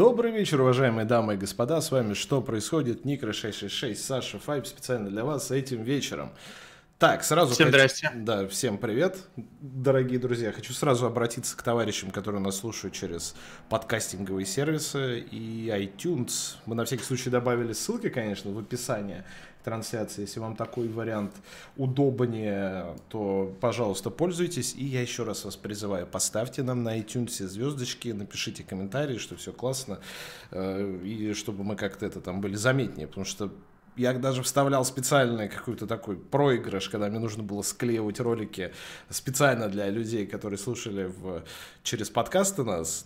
Добрый вечер, уважаемые дамы и господа. С вами «Что происходит?» Никра 666, Саша Файб специально для вас этим вечером. Так, сразу... Всем хочу... здрасте. Да, всем привет, дорогие друзья. Хочу сразу обратиться к товарищам, которые нас слушают через подкастинговые сервисы и iTunes. Мы на всякий случай добавили ссылки, конечно, в описании трансляции. Если вам такой вариант удобнее, то, пожалуйста, пользуйтесь. И я еще раз вас призываю, поставьте нам на iTunes все звездочки, напишите комментарии, что все классно, э, и чтобы мы как-то это там были заметнее, потому что я даже вставлял специальный какой-то такой проигрыш, когда мне нужно было склеивать ролики специально для людей, которые слушали в, через подкасты нас,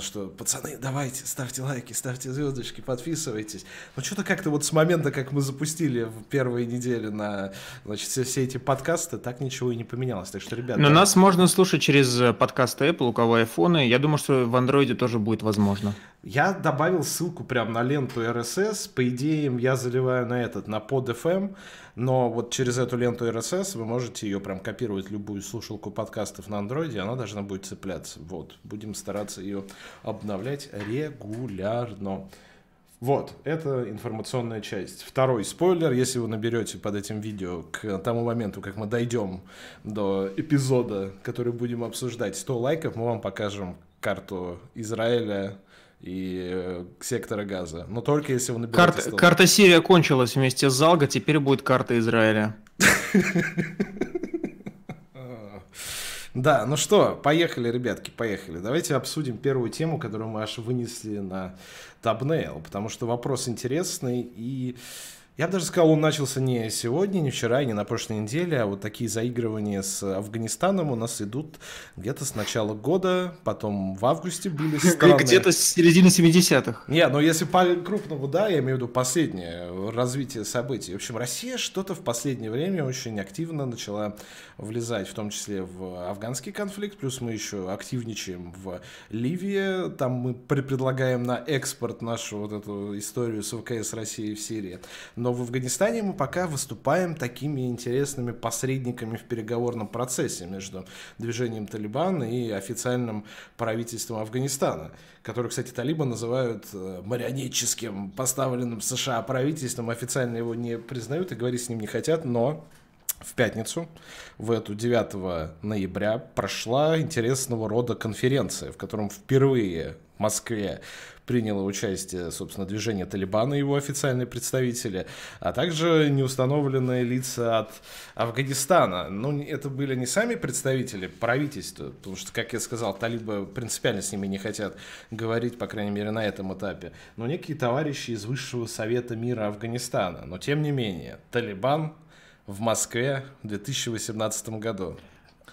что пацаны, давайте, ставьте лайки, ставьте звездочки, подписывайтесь. Но что-то как-то вот с момента, как мы запустили в первые недели на значит, все, все эти подкасты, так ничего и не поменялось. Так что, ребята... Но нас можно слушать через подкасты Apple, у кого айфоны. Я думаю, что в Android тоже будет возможно. Я добавил ссылку прямо на ленту RSS. По идее, я заливаю на этот, на под FM, но вот через эту ленту RSS вы можете ее прям копировать любую слушалку подкастов на андроиде, она должна будет цепляться. Вот, будем стараться ее обновлять регулярно. Вот, это информационная часть. Второй спойлер, если вы наберете под этим видео к тому моменту, как мы дойдем до эпизода, который будем обсуждать, 100 лайков, мы вам покажем карту Израиля, и э, сектора газа. Но только если вы наберете... Карта, карта Сирия кончилась вместе с Залго, теперь будет карта Израиля. Да, ну что, поехали, ребятки, поехали. Давайте обсудим первую тему, которую мы аж вынесли на Табнейл, потому что вопрос интересный и я бы даже сказал, он начался не сегодня, не вчера, не на прошлой неделе, а вот такие заигрывания с Афганистаном у нас идут где-то с начала года, потом в августе были страны. Где-то с середины 70-х. Не, но если по крупному, да, я имею в виду последнее развитие событий. В общем, Россия что-то в последнее время очень активно начала влезать, в том числе в афганский конфликт, плюс мы еще активничаем в Ливии, там мы предлагаем на экспорт нашу вот эту историю с ВКС России в Сирии. Но в Афганистане мы пока выступаем такими интересными посредниками в переговорном процессе между движением Талибан и официальным правительством Афганистана, который, кстати, Талибан называют э, марионетческим, поставленным США правительством, официально его не признают и говорить с ним не хотят, но в пятницу, в эту 9 ноября, прошла интересного рода конференция, в котором впервые в Москве приняло участие, собственно, движение Талибана и его официальные представители, а также неустановленные лица от Афганистана. Ну, это были не сами представители правительства, потому что, как я сказал, талибы принципиально с ними не хотят говорить, по крайней мере, на этом этапе, но некие товарищи из Высшего Совета мира Афганистана. Но, тем не менее, Талибан в Москве в 2018 году.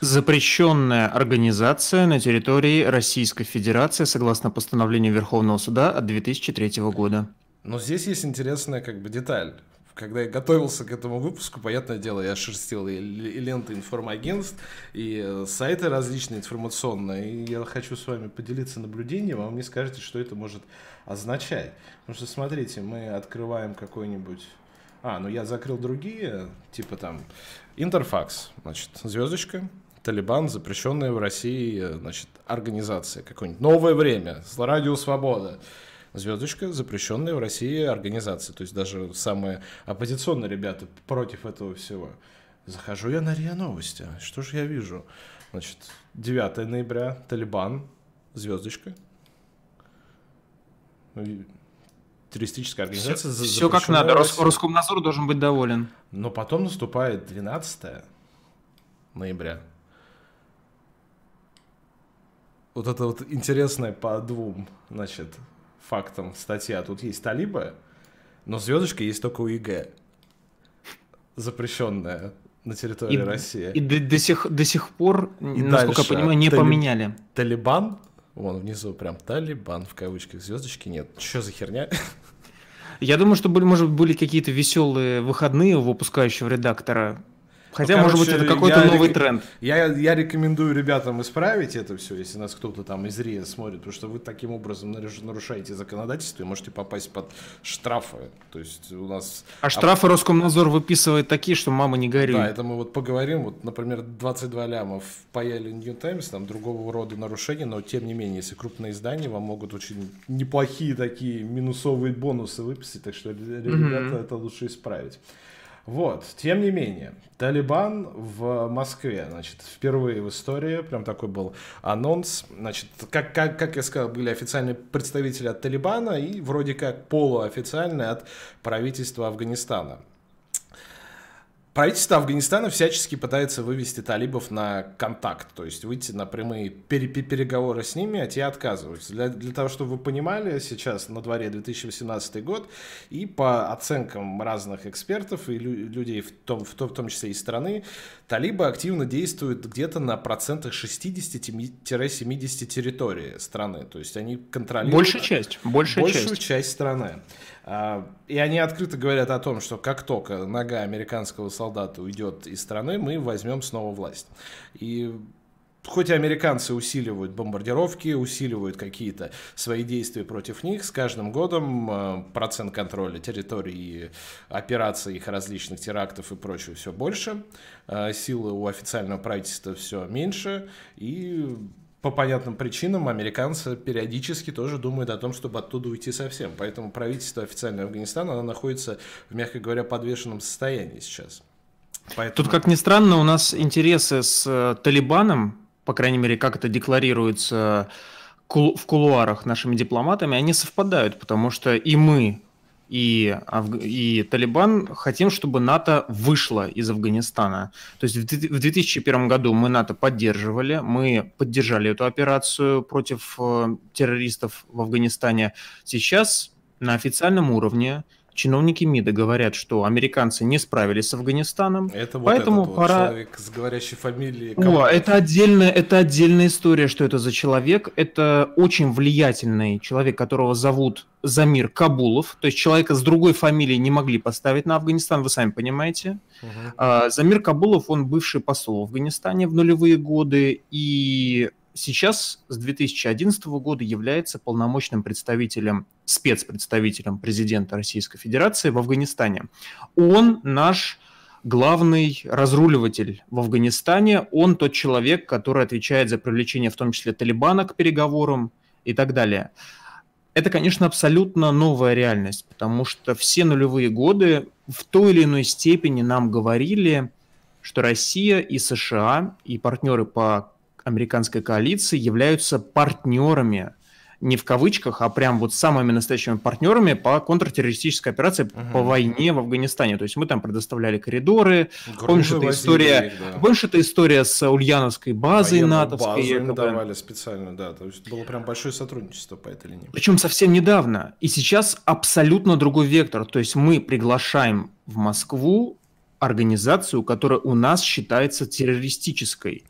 Запрещенная организация на территории Российской Федерации согласно постановлению Верховного суда от 2003 года. Но здесь есть интересная как бы деталь. Когда я готовился к этому выпуску, понятное дело, я шерстил и ленты информагентств, и сайты различные информационные. И я хочу с вами поделиться наблюдением, а вы мне скажете, что это может означать. Потому что, смотрите, мы открываем какой-нибудь... А, ну я закрыл другие, типа там Интерфакс, значит, звездочка, Талибан, запрещенная в России, значит, организация, какое-нибудь новое время, Радио Свобода, звездочка, запрещенная в России организация. То есть даже самые оппозиционные ребята против этого всего. Захожу я на РИА Новости. Что же я вижу? Значит, 9 ноября, Талибан, звездочка. Туристическая организация. Все, все как надо. Рос, Роскомнадзор должен быть доволен. Но потом наступает 12 ноября вот это вот интересное по двум, значит, фактам статья. Тут есть талибы, но звездочка есть только у ИГ. Запрещенная на территории и, России. И до, до, сих, до сих пор, и насколько дальше, я понимаю, не Тали... поменяли. Талибан, вон внизу прям Талибан в кавычках, звездочки нет. Что за херня? Я думаю, что были, может быть, были какие-то веселые выходные у выпускающего редактора Хотя, ну, короче, может быть, это какой-то новый рек... тренд. Я, я рекомендую ребятам исправить это все, если нас кто-то там из РИА смотрит, потому что вы таким образом нарушаете законодательство и можете попасть под штрафы. То есть у нас... А штрафы Роскомнадзор выписывает такие, что мама не горит. Да, это мы вот поговорим. Вот, например, 22 ляма в паяли New Times, там другого рода нарушения, но тем не менее, если крупные издания, вам могут очень неплохие такие минусовые бонусы выписать, так что, ребята, mm-hmm. это лучше исправить. Вот, тем не менее, Талибан в Москве, значит, впервые в истории, прям такой был анонс, значит, как, как, как я сказал, были официальные представители от Талибана и вроде как полуофициальные от правительства Афганистана. Правительство Афганистана всячески пытается вывести талибов на контакт, то есть выйти на прямые переговоры с ними, а те отказываются. Для, для того, чтобы вы понимали, сейчас на дворе 2018 год, и по оценкам разных экспертов и лю людей, в том, в, том, в том числе и страны, талибы активно действуют где-то на процентах 60-70 территории страны, то есть они контролируют... Большая часть, большая большую часть. часть страны. А, и они открыто говорят о том, что как только нога американского солдата уйдет из страны, мы возьмем снова власть. И хоть американцы усиливают бомбардировки, усиливают какие-то свои действия против них, с каждым годом а, процент контроля территории, операций, их различных терактов и прочего все больше, а, силы у официального правительства все меньше, и по понятным причинам американцы периодически тоже думают о том, чтобы оттуда уйти совсем. Поэтому правительство официального Афганистана оно находится мягко говоря, подвешенном состоянии сейчас. Поэтому... Тут, как ни странно, у нас интересы с э, Талибаном, по крайней мере, как это декларируется в кулуарах нашими дипломатами, они совпадают, потому что и мы и, и Талибан хотим, чтобы НАТО вышло из Афганистана. То есть в 2001 году мы НАТО поддерживали, мы поддержали эту операцию против э, террористов в Афганистане. Сейчас на официальном уровне чиновники МИДа говорят, что американцы не справились с Афганистаном, это вот поэтому этот пора... Вот человек с говорящей фамилией. О, это отдельная, это отдельная история, что это за человек. Это очень влиятельный человек, которого зовут Замир Кабулов, то есть человека с другой фамилией не могли поставить на Афганистан, вы сами понимаете. Uh-huh. Замир Кабулов, он бывший посол в Афганистане в нулевые годы, и сейчас с 2011 года является полномочным представителем, спецпредставителем президента Российской Федерации в Афганистане. Он наш главный разруливатель в Афганистане, он тот человек, который отвечает за привлечение в том числе Талибана к переговорам и так далее. Это, конечно, абсолютно новая реальность, потому что все нулевые годы в той или иной степени нам говорили, что Россия и США и партнеры по американской коалиции являются партнерами, не в кавычках, а прям вот самыми настоящими партнерами по контртеррористической операции угу. по войне в Афганистане. То есть мы там предоставляли коридоры. Грузы помнишь, эта история, да. помнишь, эта история с ульяновской базой Военную натовской? Базу им давали специально, да. То есть было прям большое сотрудничество по этой линии. Причем совсем недавно. И сейчас абсолютно другой вектор. То есть мы приглашаем в Москву организацию, которая у нас считается террористической.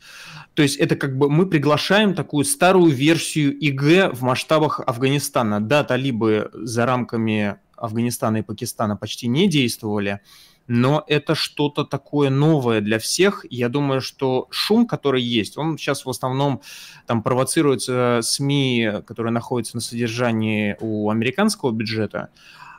То есть это как бы мы приглашаем такую старую версию ИГ в масштабах Афганистана. Да, талибы за рамками Афганистана и Пакистана почти не действовали, но это что-то такое новое для всех. Я думаю, что шум, который есть, он сейчас в основном там провоцируется СМИ, которые находятся на содержании у американского бюджета,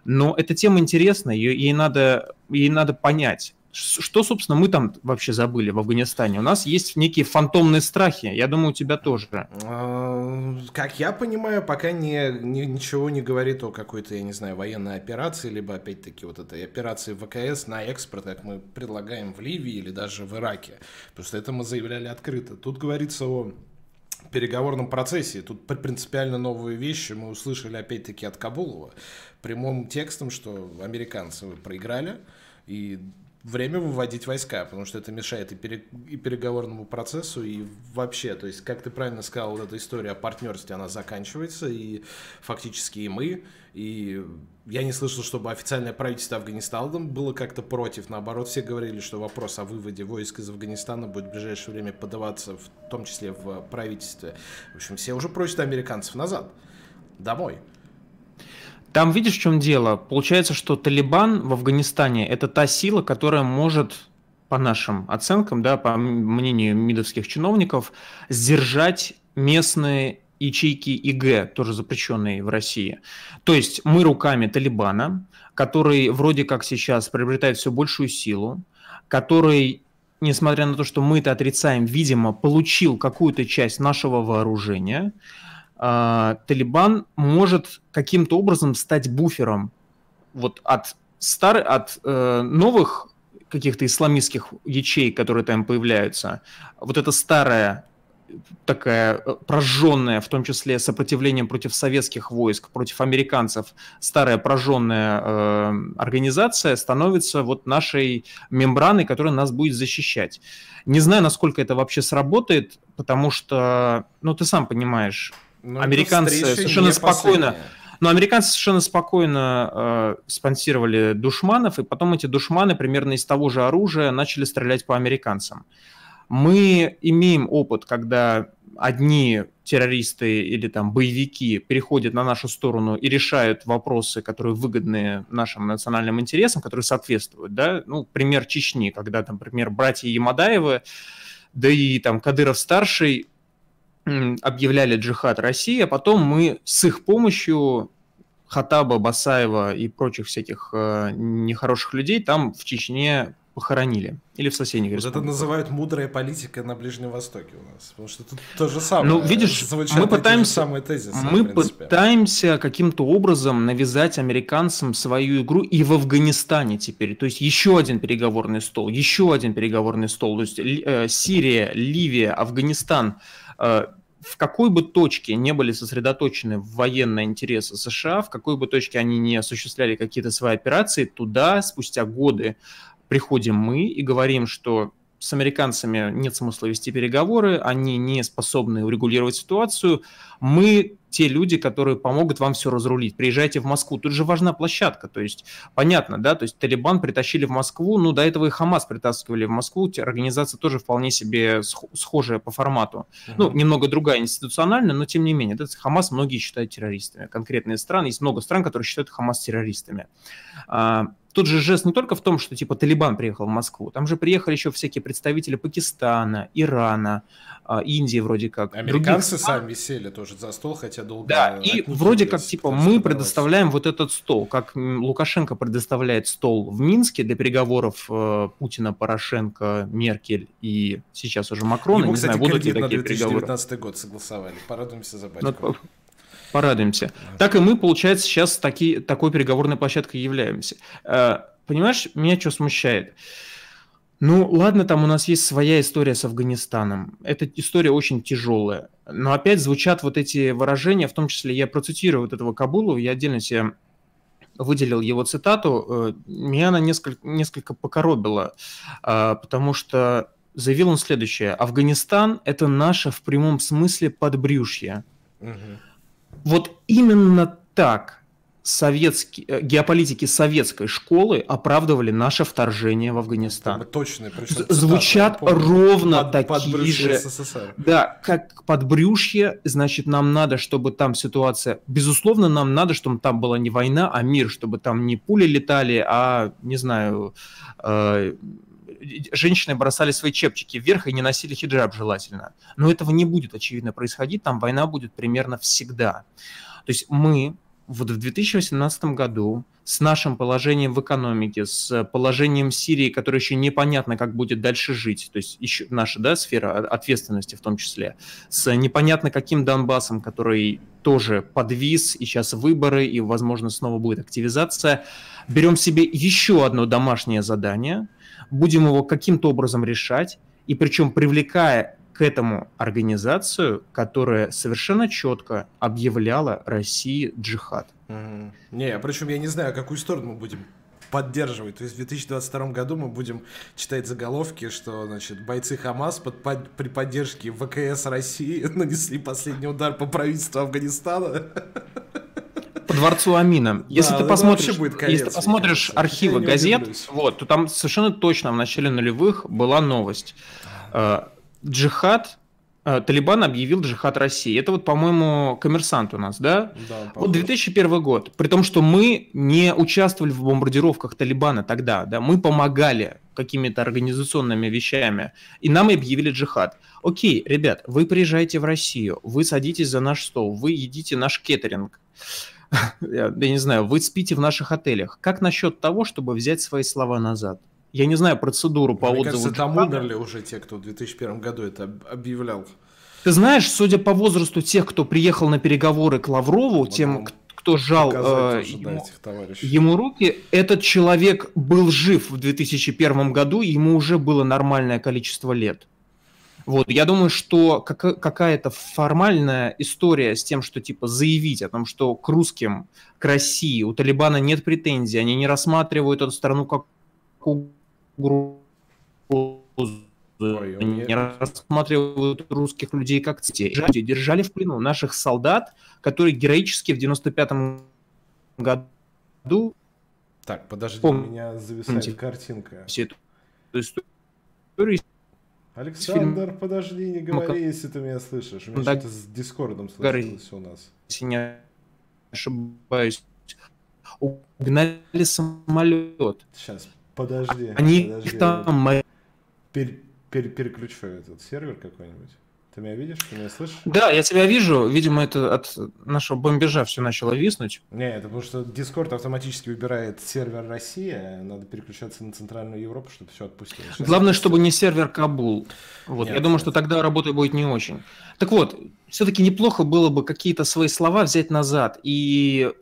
но эта тема интересная, ее, ей, надо, ей надо понять. Что, собственно, мы там вообще забыли в Афганистане? У нас есть некие фантомные страхи. Я думаю, у тебя тоже. А, как я понимаю, пока не, не, ничего не говорит о какой-то, я не знаю, военной операции, либо, опять-таки, вот этой операции ВКС на экспорт, как мы предлагаем в Ливии или даже в Ираке. Потому что это мы заявляли открыто. Тут говорится о переговорном процессе. Тут принципиально новые вещи мы услышали, опять-таки, от Кабулова. Прямым текстом, что американцы проиграли, и время выводить войска, потому что это мешает и, пере, и переговорному процессу, и вообще, то есть, как ты правильно сказал, вот эта история о партнерстве, она заканчивается, и фактически и мы, и я не слышал, чтобы официальное правительство Афганистана было как-то против, наоборот, все говорили, что вопрос о выводе войск из Афганистана будет в ближайшее время подаваться, в том числе в правительстве. В общем, все уже просят американцев назад, домой. Там видишь, в чем дело? Получается, что Талибан в Афганистане – это та сила, которая может по нашим оценкам, да, по мнению мидовских чиновников, сдержать местные ячейки ИГ, тоже запрещенные в России. То есть мы руками Талибана, который вроде как сейчас приобретает все большую силу, который, несмотря на то, что мы это отрицаем, видимо, получил какую-то часть нашего вооружения, э, Талибан может каким-то образом стать буфером вот от, стар... от э, новых каких-то исламистских ячеек, которые там появляются. Вот это старая такая э, прожженная, в том числе сопротивлением против советских войск, против американцев, старая прожженная э, организация становится вот нашей мембраной, которая нас будет защищать. Не знаю, насколько это вообще сработает, потому что, ну, ты сам понимаешь, Но ну, американцы совершенно спокойно... Последняя. Но американцы совершенно спокойно э, спонсировали душманов, и потом эти душманы примерно из того же оружия начали стрелять по американцам. Мы имеем опыт, когда одни террористы или там боевики переходят на нашу сторону и решают вопросы, которые выгодны нашим национальным интересам, которые соответствуют, да, ну, пример Чечни, когда, там, например, братья Ямадаевы, да и там Кадыров-старший объявляли джихад России, а потом мы с их помощью Хатаба, Басаева и прочих всяких э, нехороших людей там в Чечне похоронили. Или в соседних вот Это называют мудрая политика на Ближнем Востоке у нас. Потому что тут то же самое. Ну, видишь, мы пытаемся, самые тезисы, мы пытаемся каким-то образом навязать американцам свою игру и в Афганистане теперь. То есть еще один переговорный стол, еще один переговорный стол. То есть э, Сирия, Ливия, Афганистан в какой бы точке не были сосредоточены военные интересы США, в какой бы точке они не осуществляли какие-то свои операции, туда спустя годы приходим мы и говорим, что с американцами нет смысла вести переговоры, они не способны урегулировать ситуацию. Мы те люди, которые помогут вам все разрулить. Приезжайте в Москву. Тут же важна площадка. То есть, понятно, да, то есть Талибан притащили в Москву, ну, до этого и Хамас притаскивали в Москву. Организация тоже вполне себе схожая по формату. Uh-huh. Ну, немного другая институционально, но тем не менее. Да, Хамас многие считают террористами. Конкретные страны, есть много стран, которые считают Хамас террористами. А, Тут же жест не только в том, что типа Талибан приехал в Москву, там же приехали еще всякие представители Пакистана, Ирана, а, Индии вроде как. Американцы других... сами сели тоже за стол, хотя долго... Да, и вроде как типа мы предоставляем вот этот стол, как Лукашенко предоставляет стол в Минске для переговоров э, Путина, Порошенко, Меркель и сейчас уже Макрон. Ему, не кстати, знаю, будут ли такие 2019 переговоры. год согласовали. Порадуемся за ну, батьку. Порадуемся. Так и мы, получается, сейчас таки, такой переговорной площадкой являемся. Э, понимаешь, меня что смущает? Ну, ладно, там у нас есть своя история с Афганистаном. Эта история очень тяжелая. Но опять звучат вот эти выражения, в том числе я процитирую вот этого Кабулу, я отдельно себе выделил его цитату, э, меня она несколько, несколько покоробила, э, потому что заявил он следующее. Афганистан – это наше в прямом смысле подбрюшье. Угу. Вот именно так советские, э, геополитики советской школы оправдывали наше вторжение в Афганистан. Точно, Звучат цитата, ровно под, такие же. СССР. Да, как подбрюшье, значит, нам надо, чтобы там ситуация... Безусловно, нам надо, чтобы там была не война, а мир, чтобы там не пули летали, а, не знаю, э, женщины бросали свои чепчики вверх и не носили хиджаб желательно. Но этого не будет, очевидно, происходить. Там война будет примерно всегда. То есть мы вот в 2018 году с нашим положением в экономике, с положением Сирии, которое еще непонятно, как будет дальше жить, то есть еще наша да, сфера ответственности в том числе, с непонятно каким Донбассом, который тоже подвис, и сейчас выборы, и, возможно, снова будет активизация, берем себе еще одно домашнее задание – будем его каким-то образом решать, и причем привлекая к этому организацию, которая совершенно четко объявляла России джихад. Mm-hmm. Не, а причем я не знаю, какую сторону мы будем поддерживать. То есть в 2022 году мы будем читать заголовки, что значит, бойцы Хамас под, под, при поддержке ВКС России нанесли последний удар по правительству Афганистана. по дворцу Амина. Если да, ты посмотришь, будет конец, если ты посмотришь архивы газет, вот, то там совершенно точно в начале нулевых была новость. Джихад э, Талибан объявил джихад России. Это вот, по-моему, коммерсант у нас, да? Да. Вот 2001 год. При том, что мы не участвовали в бомбардировках Талибана тогда, да, мы помогали какими-то организационными вещами, и нам объявили джихад. Окей, ребят, вы приезжаете в Россию, вы садитесь за наш стол, вы едите наш кеттеринг, я, я не знаю, вы спите в наших отелях. Как насчет того, чтобы взять свои слова назад? Я не знаю процедуру по Мне отзыву. кажется, там умерли уже те, кто в 2001 году это объявлял. Ты знаешь, судя по возрасту тех, кто приехал на переговоры к Лаврову, вот тем, кто жал э, ему, ему руки, этот человек был жив в 2001 году, ему уже было нормальное количество лет. Вот, я думаю, что какая-то формальная история с тем, что типа заявить о том, что к русским, к России у Талибана нет претензий, они не рассматривают эту страну как угрозу, не рассматривают русских людей как цветей. Держали, держали в плену наших солдат, которые героически в 95-м году... Так, подожди, Помните, у меня зависает картинка. Все эту историю Александр, фильм... подожди, не говори, если ты меня слышишь. У меня да, что-то с Дискордом случилось у нас. Если не ошибаюсь, угнали самолет. Сейчас, подожди. Они подожди. там... Пер, пер, переключу этот сервер какой-нибудь. Ты меня видишь? Ты меня слышишь? Да, я тебя вижу. Видимо, это от нашего бомбежа все начало виснуть. Не, это потому что Discord автоматически выбирает сервер Россия. Надо переключаться на Центральную Европу, чтобы все отпустило. Сейчас Главное, чтобы не сервер Кабул. Вот. Нет, я думаю, нет. что тогда работа будет не очень. Так вот, все-таки неплохо было бы какие-то свои слова взять назад и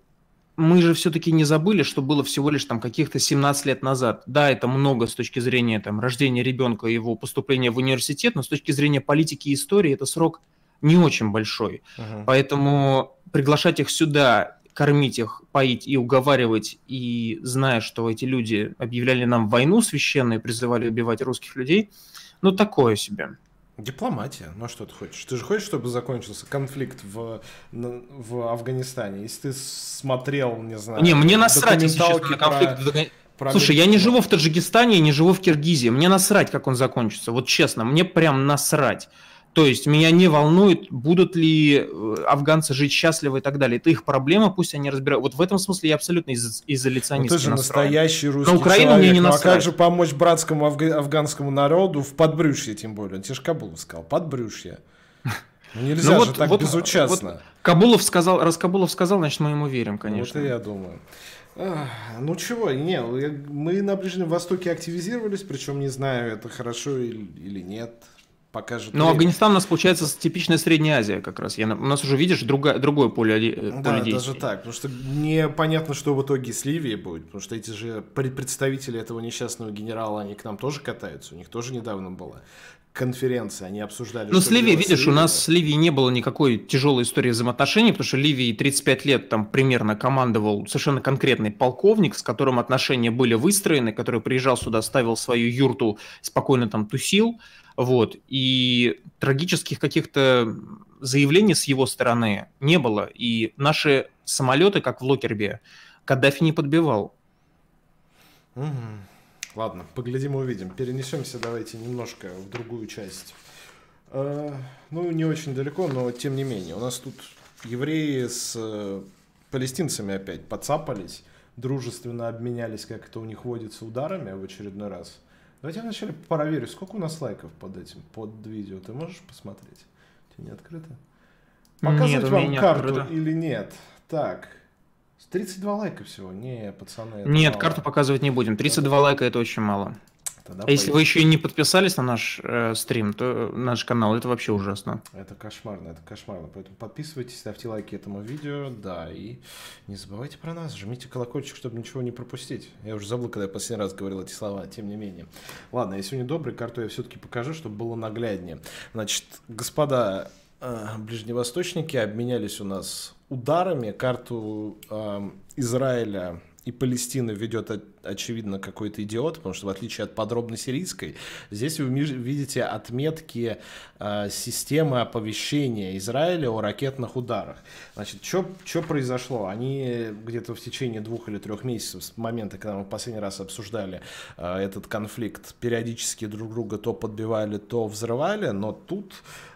мы же все-таки не забыли, что было всего лишь там каких-то 17 лет назад. Да, это много с точки зрения там, рождения ребенка и его поступления в университет, но с точки зрения политики и истории это срок не очень большой. Uh-huh. Поэтому приглашать их сюда, кормить их, поить и уговаривать, и зная, что эти люди объявляли нам войну священную призывали убивать русских людей, ну такое себе. Дипломатия. Ну а что ты хочешь? Ты же хочешь, чтобы закончился конфликт в, в Афганистане? Если ты смотрел, не знаю... Не, мне насрать, если честно, на конфликт про... Слушай, я не живу в Таджикистане и не живу в Киргизии. Мне насрать, как он закончится. Вот честно, мне прям насрать. То есть меня не волнует, будут ли э, афганцы жить счастливо и так далее. Это их проблема, пусть они разбирают. Вот в этом смысле я абсолютно из- изоляционист. Ну, ты же настроен. настоящий русский На Украину человек. мне не. Ну, а как же помочь братскому афга- афганскому народу в подбрюшье, тем более? Тебе же Кабулов сказал, подбрюшье. Ну, нельзя ну, же так вот, безучастно. Вот Кабулов сказал, раз Кабулов сказал, значит мы ему верим, конечно. Вот и я думаю. Ну чего, не, мы на Ближнем Востоке активизировались, причем не знаю, это хорошо или нет покажет. Но Афганистан у нас получается типичная Средняя Азия как раз. Я, у нас уже, видишь, другое, другое поле, поле да, действий. даже так. Потому что непонятно, что в итоге с Ливией будет. Потому что эти же представители этого несчастного генерала, они к нам тоже катаются. У них тоже недавно была конференция, они обсуждали. Ну, с Ливией, видишь, у нас с Ливией не было никакой тяжелой истории взаимоотношений, потому что Ливии 35 лет там примерно командовал совершенно конкретный полковник, с которым отношения были выстроены, который приезжал сюда, ставил свою юрту, спокойно там тусил. Вот. И трагических каких-то заявлений с его стороны не было. И наши самолеты, как в Локербе, Каддафи не подбивал. Угу. Ладно, поглядим и увидим. Перенесемся давайте немножко в другую часть. Э, ну, не очень далеко, но тем не менее. У нас тут евреи с э, палестинцами опять подцапались, дружественно обменялись, как это у них водится, ударами в очередной раз. Давайте я вначале проверю, сколько у нас лайков под этим, под видео. Ты можешь посмотреть? Тебе не открыто? Показывать нет, вам карту открыто. или нет? Так, 32 лайка всего. Не, пацаны. Нет, мало. карту показывать не будем. 32 лайка это очень мало. Тогда а если вы еще и не подписались на наш э, стрим, то наш канал, это вообще ужасно. Это кошмарно, это кошмарно. Поэтому подписывайтесь, ставьте лайки этому видео, да, и не забывайте про нас, жмите колокольчик, чтобы ничего не пропустить. Я уже забыл, когда я последний раз говорил эти слова, тем не менее. Ладно, я сегодня добрый, карту я все-таки покажу, чтобы было нагляднее. Значит, господа э, ближневосточники обменялись у нас ударами. Карту э, Израиля и Палестины ведет, очевидно, какой-то идиот, потому что в отличие от подробно сирийской, здесь вы видите отметки э, системы оповещения Израиля о ракетных ударах. Значит, что произошло? Они где-то в течение двух или трех месяцев с момента, когда мы последний раз обсуждали э, этот конфликт, периодически друг друга то подбивали, то взрывали, но тут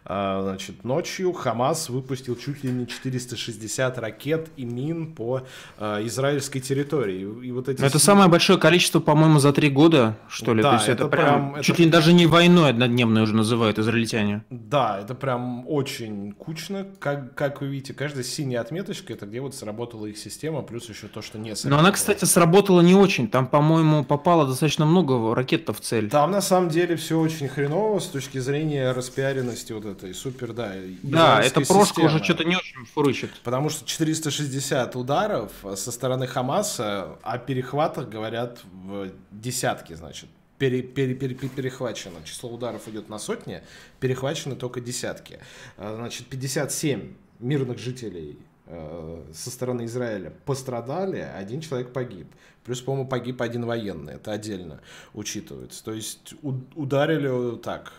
а, значит, ночью Хамас выпустил чуть ли не 460 ракет и мин по а, израильской территории. И вот эти Это самая большое количество, по-моему, за три года, что ли. Да, То есть это, это прям, прям- чуть это- ли даже не войной однодневной уже называют израильтяне. Да, это прям очень кучно. Как, как вы видите, каждая синяя отметочка это где вот сработала их система, плюс еще то, что не Но сработало. она, кстати, сработала не очень. Там, по-моему, попало достаточно много ракет в цель. Там на самом деле все очень хреново с точки зрения распиаренности вот этой супер, да. Да, эта прошка уже что-то не очень фурычит. Потому что 460 ударов со стороны Хамаса, о перехватах говорят в десятки, значит. Пере, пере- пере- пере- перехвачено. Число ударов идет на сотни, перехвачены только десятки. А, Значит, 57 мирных жителей э, со стороны Израиля пострадали, один человек погиб. Плюс, по-моему, погиб один военный. Это отдельно учитывается. То есть ударили так.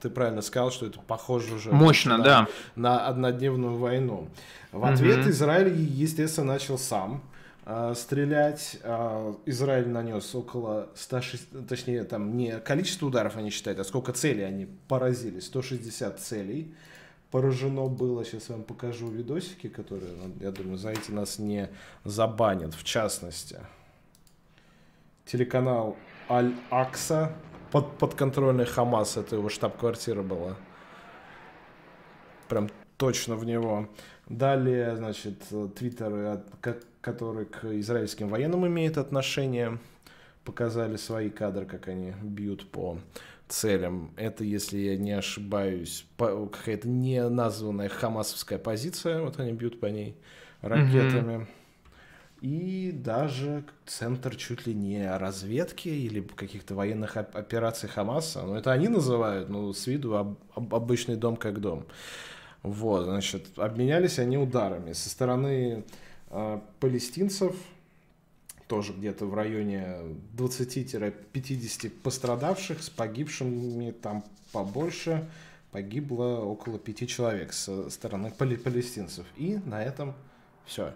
Ты правильно сказал, что это похоже уже Мощно, на- да. на однодневную войну. В ответ Израиль, естественно, начал сам стрелять. Э, Израиль нанес около 160, точнее, там не количество ударов они считают, а сколько целей они поразили. 160 целей поражено было. Сейчас я вам покажу видосики, которые, ну, я думаю, за эти нас не забанят. В частности, телеканал Аль-Акса, под, подконтрольный Хамас, это его штаб-квартира была. Прям точно в него. Далее, значит, твиттер, э, ко- который к израильским военным имеет отношение, показали свои кадры, как они бьют по целям. Это, если я не ошибаюсь, какая-то не названная хамасовская позиция, вот они бьют по ней ракетами. И даже центр чуть ли не разведки или каких-то военных оп- операций Хамаса. Ну, это они называют, ну, с виду об- об- обычный дом как дом. Вот, значит, обменялись они ударами. Со стороны палестинцев тоже где-то в районе 20-50 пострадавших, с погибшими там побольше. Погибло около пяти человек со стороны палестинцев. И на этом все.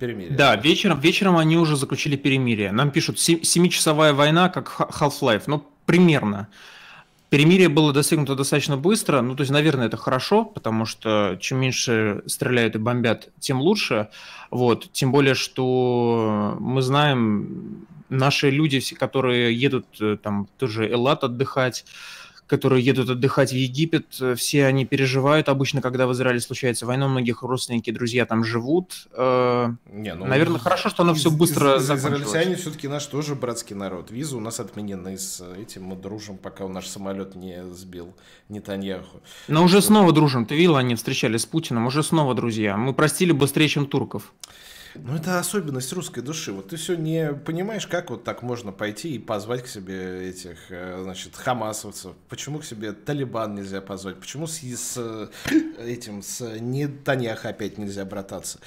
Перемирие. Да, вечером, вечером они уже заключили перемирие. Нам пишут, «Се- семичасовая война, как Half-Life. Ну, примерно. Перемирие было достигнуто достаточно быстро. Ну, то есть, наверное, это хорошо, потому что чем меньше стреляют и бомбят, тем лучше. Вот. Тем более, что мы знаем, наши люди, все, которые едут э, там тоже Эллат отдыхать, которые едут отдыхать в Египет, э, все они переживают обычно, когда в Израиле случается война, у многих родственники, друзья там живут. Э, Не, ну, Наверное, хорошо, что оно из- всё быстро из- из-. Израильтяне все-таки наш тоже братский народ. Виза у нас отменена, с этим мы дружим, пока наш самолет не сбил Нетаньяху. Но уже снова дружим. Ты видел, они встречались с Путиным, уже снова друзья. Мы простили быстрее, чем турков. Ну, это особенность русской души. Вот ты все не понимаешь, как вот так можно пойти и позвать к себе этих, э, значит, хамасовцев. Почему к себе Талибан нельзя позвать? Почему с, с э, этим, с Нетаньяхо опять нельзя брататься?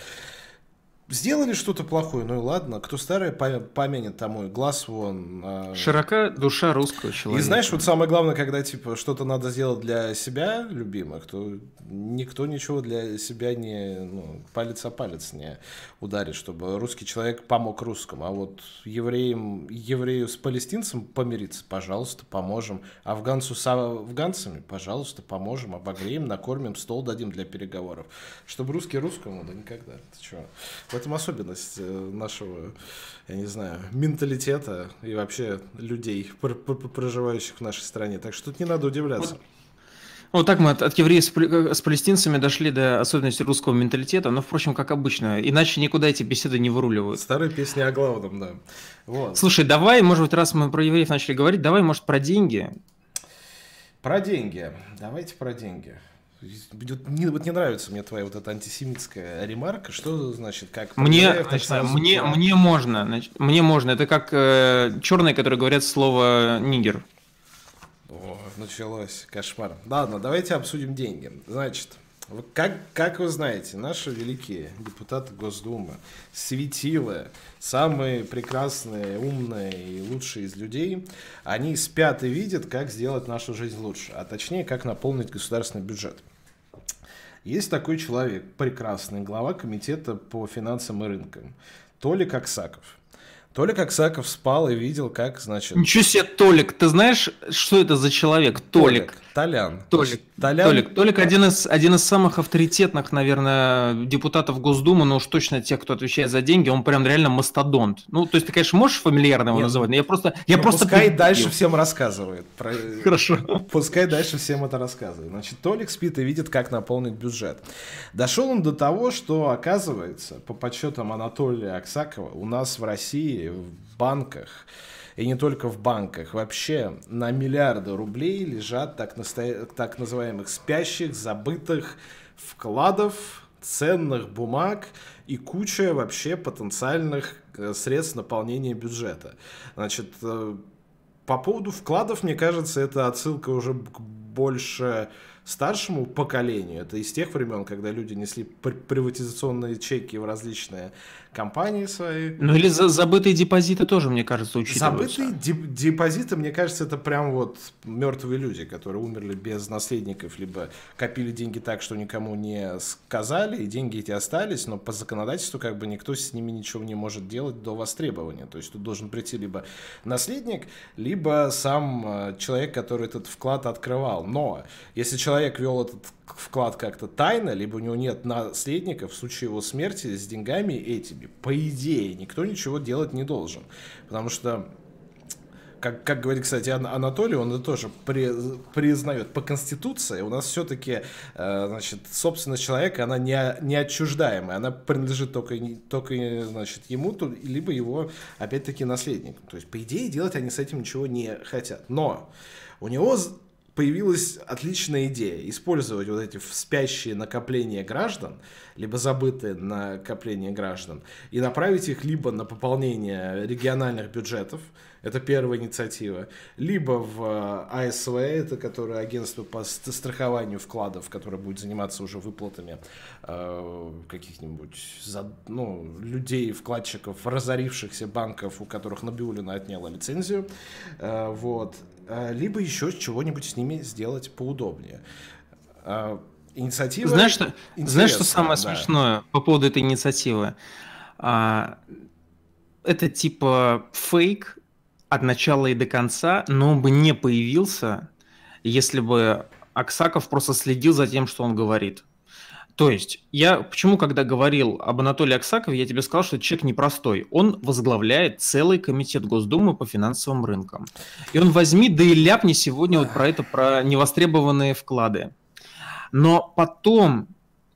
Сделали что-то плохое, ну и ладно. Кто старое пом- помянет тому, и глаз вон. а, Широка душа русского И человека. знаешь, вот самое главное, когда типа что-то надо сделать для себя любимых, то никто ничего для себя не ну, палец о палец не ударит, чтобы русский человек помог русскому. А вот евреям, еврею с палестинцем помириться, пожалуйста, поможем. Афганцу с афганцами, пожалуйста, поможем, обогреем, накормим, стол дадим для переговоров. Чтобы русский русскому, да никогда. Ты? В этом особенность э, нашего, я не знаю, менталитета и вообще людей, пр- пр- проживающих в нашей стране. Так что тут не надо удивляться. Вот так мы от, от евреев с, пал- с палестинцами дошли до особенностей русского менталитета, но, впрочем, как обычно, иначе никуда эти беседы не выруливают. Старые песни о главном, да. Вот. Слушай, давай, может быть, раз мы про евреев начали говорить, давай, может, про деньги. Про деньги. Давайте про деньги. Вот не, вот не нравится мне твоя вот эта антисемитская ремарка. Что значит, как Мне, так значит, сразу мне, про- мне можно, значит, мне можно. Это как э, черные, которые говорят слово нигер. О, началось. Кошмар. Ладно, давайте обсудим деньги. Значит, как, как вы знаете, наши великие депутаты Госдумы, светилы, самые прекрасные, умные и лучшие из людей, они спят и видят, как сделать нашу жизнь лучше, а точнее, как наполнить государственный бюджет. Есть такой человек, прекрасный, глава комитета по финансам и рынкам, Толик Аксаков. Толик Аксаков спал и видел, как, значит... Ничего себе, Толик, ты знаешь, что это за человек? Толик. Толян. Толик. Толян... Толик, Толик один из, один из самых авторитетных, наверное, депутатов Госдумы, но уж точно тех, кто отвечает за деньги, он прям реально мастодонт. Ну, то есть ты, конечно, можешь фамильярно его Нет, называть, но я просто... Я ну, просто пускай дальше всем рассказывает. Про... Хорошо. Пускай дальше всем это рассказывает. Значит, Толик спит и видит, как наполнить бюджет. Дошел он до того, что, оказывается, по подсчетам Анатолия Аксакова, у нас в России в банках и не только в банках. Вообще на миллиарды рублей лежат так, настоя... так называемых спящих, забытых вкладов, ценных бумаг и куча вообще потенциальных э, средств наполнения бюджета. Значит, э, по поводу вкладов, мне кажется, это отсылка уже к больше старшему поколению. Это из тех времен, когда люди несли приватизационные чеки в различные компании свои. Ну или за забытые депозиты тоже, мне кажется, учитываются. Забытые деп депозиты, мне кажется, это прям вот мертвые люди, которые умерли без наследников, либо копили деньги так, что никому не сказали, и деньги эти остались, но по законодательству как бы никто с ними ничего не может делать до востребования. То есть тут должен прийти либо наследник, либо сам э, человек, который этот вклад открывал. Но если человек вел этот вклад как-то тайно, либо у него нет наследников в случае его смерти с деньгами этими. По идее, никто ничего делать не должен. Потому что как, как говорит, кстати, Анатолий, он это тоже при, признает. По Конституции у нас все-таки, э, значит, собственность человека, она не, не отчуждаемая, она принадлежит только, только значит, ему, то, либо его, опять-таки, наследнику. То есть, по идее, делать они с этим ничего не хотят. Но у него появилась отличная идея использовать вот эти спящие накопления граждан, либо забытые накопления граждан, и направить их либо на пополнение региональных бюджетов, это первая инициатива, либо в э, АСВ, это которое агентство по страхованию вкладов, которое будет заниматься уже выплатами э, каких-нибудь ну, людей, вкладчиков, разорившихся банков, у которых Набиулина отняла лицензию. Э, вот. Э, либо еще чего-нибудь с ними сделать поудобнее. Э, инициатива... Знаешь, что, знаешь, что самое да. смешное по поводу этой инициативы? А, это типа фейк от начала и до конца, но он бы не появился, если бы Аксаков просто следил за тем, что он говорит. То есть, я почему, когда говорил об Анатолии Аксакове, я тебе сказал, что человек непростой. Он возглавляет целый комитет Госдумы по финансовым рынкам. И он возьми, да и ляпни сегодня вот про это, про невостребованные вклады. Но потом,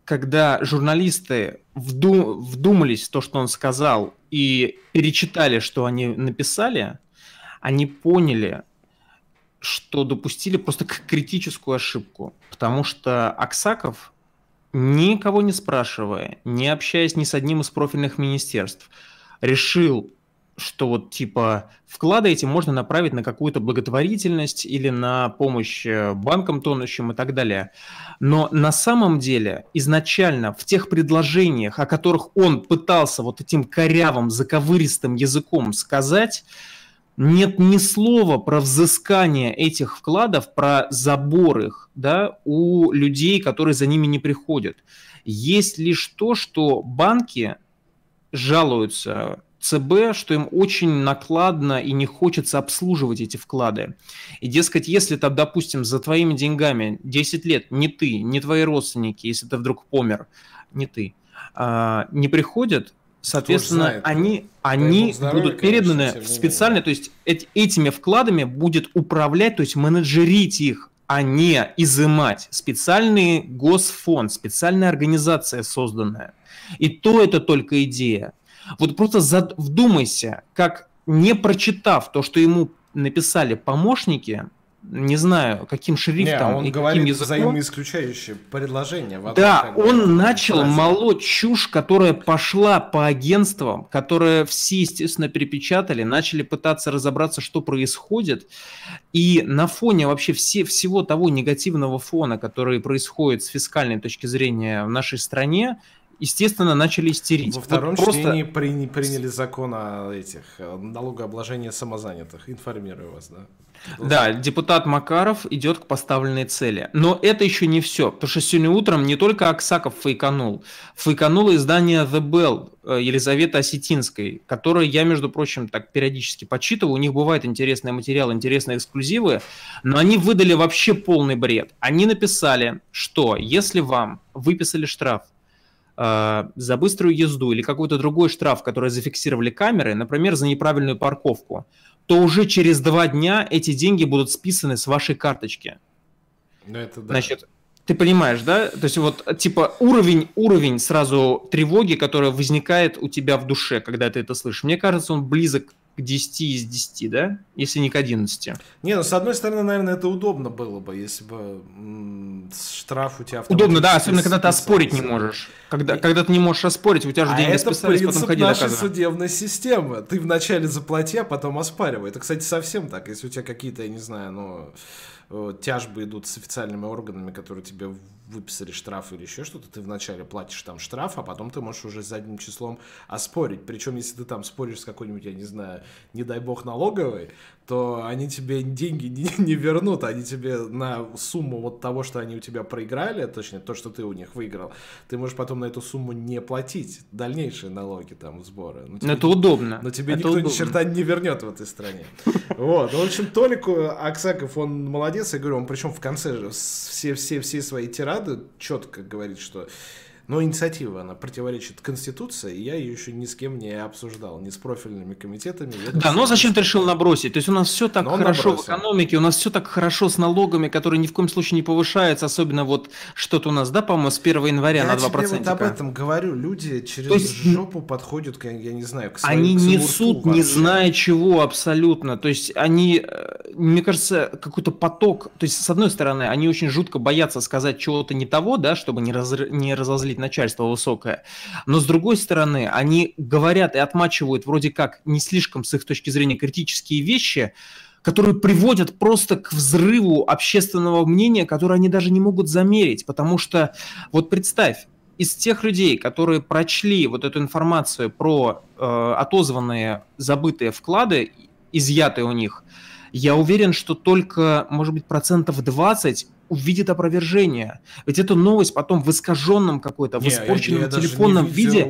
когда журналисты вду- вдумались в то, что он сказал, и перечитали, что они написали, они поняли, что допустили просто критическую ошибку. Потому что Аксаков никого не спрашивая, не общаясь ни с одним из профильных министерств, решил, что вот типа вклады эти можно направить на какую-то благотворительность или на помощь э, банкам тонущим и так далее. Но на самом деле изначально в тех предложениях, о которых он пытался вот этим корявым, заковыристым языком сказать, нет ни слова про взыскание этих вкладов, про забор их да, у людей, которые за ними не приходят. Есть лишь то, что банки жалуются ЦБ, что им очень накладно и не хочется обслуживать эти вклады. И, дескать, если там, допустим, за твоими деньгами 10 лет не ты, не твои родственники, если ты вдруг помер, не ты, а, не приходят, Соответственно, они, они здоровья, будут переданы конечно, специально, то есть эти, этими вкладами будет управлять, то есть менеджерить их, а не изымать. Специальный госфонд, специальная организация созданная. И то это только идея. Вот просто зад... вдумайся, как не прочитав то, что ему написали помощники, не знаю, каким шрифтом не, он и говорит каким языком. взаимоисключающее предложение. Да, он начал фразе. молоть чушь, которая пошла по агентствам, которые все, естественно, перепечатали, начали пытаться разобраться, что происходит. И на фоне вообще все, всего того негативного фона, который происходит с фискальной точки зрения в нашей стране, естественно, начали истерить. Во втором вот чтении просто... при, приняли закон о этих налогообложении самозанятых. Информирую вас, да? Да, депутат Макаров идет к поставленной цели. Но это еще не все, потому что сегодня утром не только Аксаков фейканул, фейкануло издание The Bell э, Елизаветы Осетинской, которое я, между прочим, так периодически подсчитываю. У них бывает интересный материал, интересные эксклюзивы, но они выдали вообще полный бред. Они написали, что если вам выписали штраф за быструю езду или какой-то другой штраф, который зафиксировали камеры, например, за неправильную парковку, то уже через два дня эти деньги будут списаны с вашей карточки. Ну, это да. Значит, ты понимаешь, да? То есть вот типа уровень, уровень сразу тревоги, которая возникает у тебя в душе, когда ты это слышишь. Мне кажется, он близок к 10 из 10, да? Если не к 11. Не, ну с одной стороны, наверное, это удобно было бы, если бы штраф у тебя Удобно, да, особенно когда ты оспорить не можешь. Когда, и... когда ты не можешь оспорить, у тебя же а деньги это списались, потом ходи нашей доказывай. судебной системы. Ты вначале заплати, а потом оспаривай. Это, кстати, совсем так. Если у тебя какие-то, я не знаю, ну Э, тяжбы идут с официальными органами, которые тебе выписали штраф или еще что-то, ты вначале платишь там штраф, а потом ты можешь уже задним числом оспорить. Причем, если ты там споришь с какой-нибудь, я не знаю, не дай бог налоговой, то они тебе деньги не, не вернут, они тебе на сумму вот того, что они у тебя проиграли, точнее, то, что ты у них выиграл, ты можешь потом на эту сумму не платить дальнейшие налоги, там, сборы. Но тебе, это удобно. Но тебе это никто удобно. ни черта не вернет в этой стране. Вот, в общем, Толику Аксаков, он молодец, я говорю, он причем в конце все-все-все свои тирады четко говорит, что но инициатива, она противоречит Конституции, и я ее еще ни с кем не обсуждал, ни с профильными комитетами. Да, но зачем ты решил набросить? То есть у нас все так но хорошо в экономике, у нас все так хорошо с налогами, которые ни в коем случае не повышаются, особенно вот что-то у нас, да, по-моему, с 1 января я на 2%. Я вот об этом говорю. Люди через есть, жопу подходят, я не знаю, к своему Они несут, не зная чего абсолютно. То есть они, э, мне кажется, какой-то поток. То есть, с одной стороны, они очень жутко боятся сказать чего-то не того, да, чтобы не, раз, не разозлить говорит начальство высокое. Но с другой стороны, они говорят и отмачивают вроде как не слишком с их точки зрения критические вещи, которые приводят просто к взрыву общественного мнения, которое они даже не могут замерить. Потому что, вот представь, из тех людей, которые прочли вот эту информацию про э, отозванные забытые вклады, изъятые у них, я уверен, что только, может быть, процентов 20 увидит опровержение. Ведь эту новость потом в искаженном какой-то, в испорченном телефонном виде,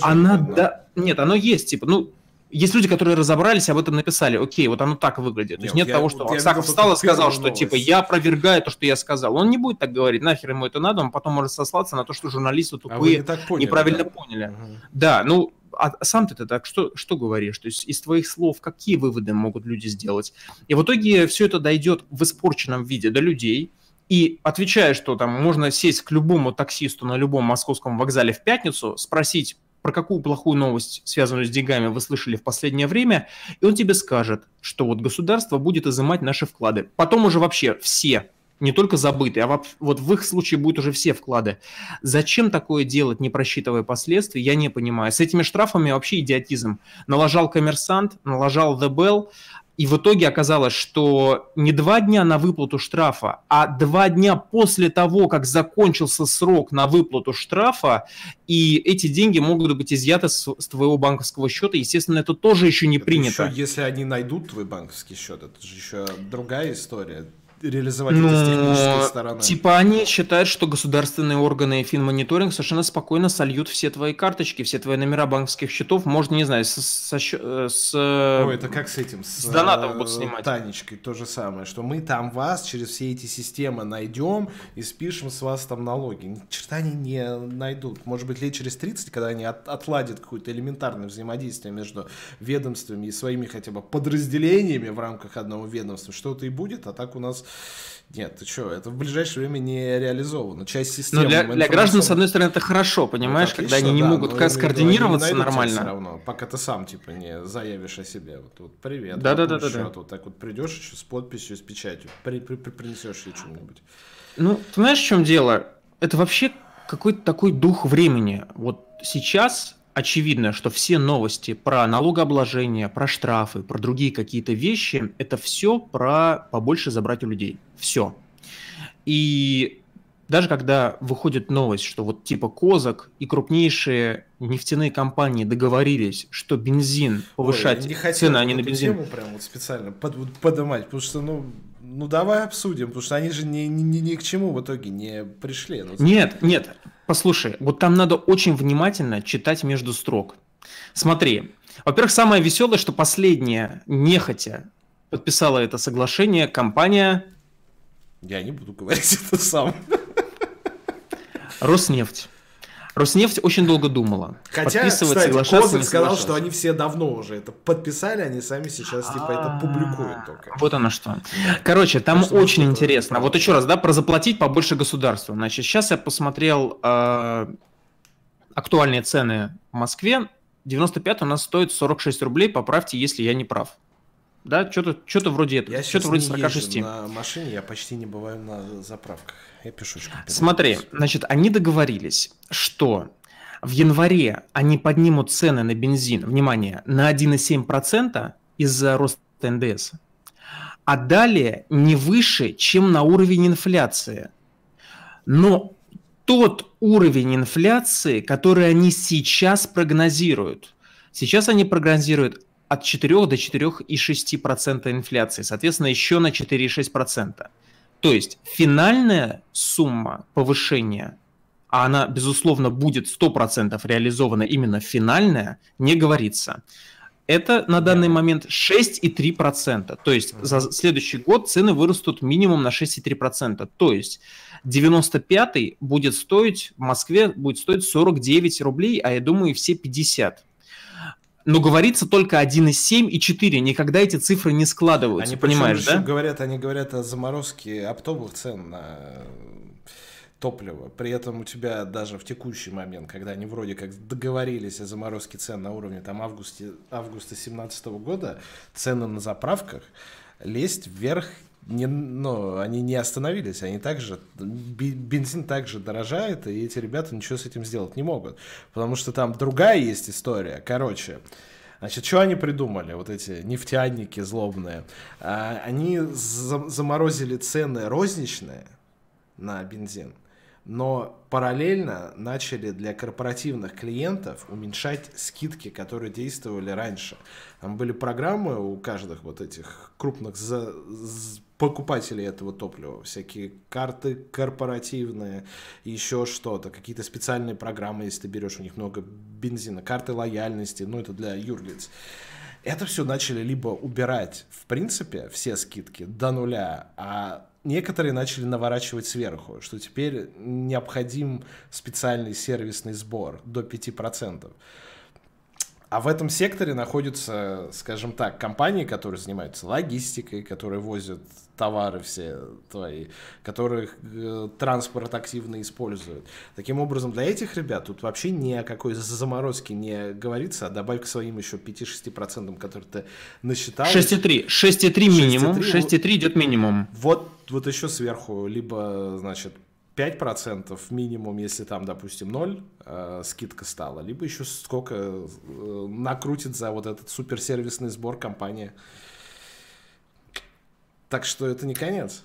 она, да. да, нет, оно есть, типа, ну, есть люди, которые разобрались, об этом написали. Окей, вот оно так выглядит. То есть нет, нет того, что Аксаков встал и сказал, что новость. типа я опровергаю то, что я сказал. Он не будет так говорить, нахер ему это надо, он потом может сослаться на то, что журналисты тупые а не так поняли, неправильно да? поняли. Угу. Да, ну а сам ты так что, что говоришь? То есть из твоих слов какие выводы могут люди сделать? И в итоге все это дойдет в испорченном виде до людей, и отвечая, что там можно сесть к любому таксисту на любом московском вокзале в пятницу, спросить, про какую плохую новость, связанную с деньгами, вы слышали в последнее время, и он тебе скажет, что вот государство будет изымать наши вклады. Потом уже вообще все, не только забытые, а вот в их случае будут уже все вклады. Зачем такое делать, не просчитывая последствия, я не понимаю. С этими штрафами вообще идиотизм. Налажал коммерсант, налажал The Bell, и в итоге оказалось, что не два дня на выплату штрафа, а два дня после того, как закончился срок на выплату штрафа, и эти деньги могут быть изъяты с, с твоего банковского счета. Естественно, это тоже еще не это принято. Еще, если они найдут твой банковский счет, это же еще другая история реализовать Но, это с технической стороны. Типа они считают, что государственные органы и финмониторинг совершенно спокойно сольют все твои карточки, все твои номера банковских счетов. Можно, не знаю, с... с, с Ой, это как с этим? С, с донатом будут снимать. Танечкой то же самое, что мы там вас через все эти системы найдем и спишем с вас там налоги. Ни черта они не найдут. Может быть, лет через 30, когда они от, отладят какое-то элементарное взаимодействие между ведомствами и своими хотя бы подразделениями в рамках одного ведомства, что-то и будет, а так у нас нет, ты что, это в ближайшее время не реализовано. Часть системы... Но для, для граждан, с одной стороны, это хорошо, понимаешь, это когда они не да, могут как скоординироваться не нормально. Все равно, пока ты сам, типа, не заявишь о себе. Вот, вот привет, да, да, да, да, да. Вот так вот придешь еще с подписью, с печатью, при, при, при, принесешь ей что-нибудь. Ну, ты знаешь, в чем дело? Это вообще какой-то такой дух времени. Вот сейчас очевидно, что все новости про налогообложение, про штрафы, про другие какие-то вещи, это все про побольше забрать у людей. Все. И даже когда выходит новость, что вот типа Козак и крупнейшие нефтяные компании договорились, что бензин повышать Ой, не цены, они на бензин. Тему прям вот специально под, поднимать, потому что ну ну давай обсудим, потому что они же ни, ни, ни к чему в итоге не пришли. Ну, нет, нет, послушай, вот там надо очень внимательно читать между строк. Смотри, во-первых, самое веселое, что последняя нехотя подписала это соглашение компания... Я не буду говорить это сам. Роснефть. Роснефть очень долго думала. Хотя, кстати, Козак сказал, что они все давно уже это подписали, они сами сейчас типа это публикуют только. Вот оно что. Короче, там очень интересно. Вот еще раз, да, про заплатить побольше государству. Значит, сейчас я посмотрел э, актуальные цены в Москве. 95 у нас стоит 46 рублей, поправьте, если я не прав. Да, что-то что вроде этого. Я что-то вроде 46. на машине, я почти не бываю на заправках. Я пешочком. Смотри, значит, они договорились, что в январе они поднимут цены на бензин, внимание, на 1,7% из-за роста НДС, а далее не выше, чем на уровень инфляции. Но тот уровень инфляции, который они сейчас прогнозируют, сейчас они прогнозируют от 4 до 4,6% инфляции, соответственно, еще на 4,6%. То есть финальная сумма повышения, а она, безусловно, будет 100% реализована именно финальная, не говорится. Это на данный момент 6,3%. То есть за следующий год цены вырастут минимум на 6,3%. То есть 95 будет стоить, в Москве будет стоить 49 рублей, а я думаю, все 50 но говорится только 1,7 и 4. Никогда эти цифры не складываются, они понимаешь, да? Говорят, они говорят о заморозке оптовых цен на топливо. При этом у тебя даже в текущий момент, когда они вроде как договорились о заморозке цен на уровне там августе, августа 2017 года, цены на заправках лезть вверх не, ну, они не остановились, они также, бензин также дорожает, и эти ребята ничего с этим сделать не могут, потому что там другая есть история, короче, Значит, что они придумали, вот эти нефтяники злобные? А, они заморозили цены розничные на бензин, но параллельно начали для корпоративных клиентов уменьшать скидки, которые действовали раньше. Там были программы у каждых вот этих крупных за, покупателей этого топлива, всякие карты корпоративные, еще что-то, какие-то специальные программы, если ты берешь у них много бензина, карты лояльности, ну это для юрлиц. Это все начали либо убирать, в принципе, все скидки до нуля, а некоторые начали наворачивать сверху, что теперь необходим специальный сервисный сбор до 5%. А в этом секторе находятся, скажем так, компании, которые занимаются логистикой, которые возят товары все твои, которых э, транспорт активно используют. Таким образом, для этих ребят тут вообще ни о какой заморозке не говорится, а добавь к своим еще 5-6%, которые ты насчитал. 6,3. 6,3 минимум. 6,3 идет минимум. Вот, вот еще сверху, либо, значит, 5% минимум, если там, допустим, 0 э, скидка стала, либо еще сколько э, накрутит за вот этот суперсервисный сбор компания. Так что это не конец.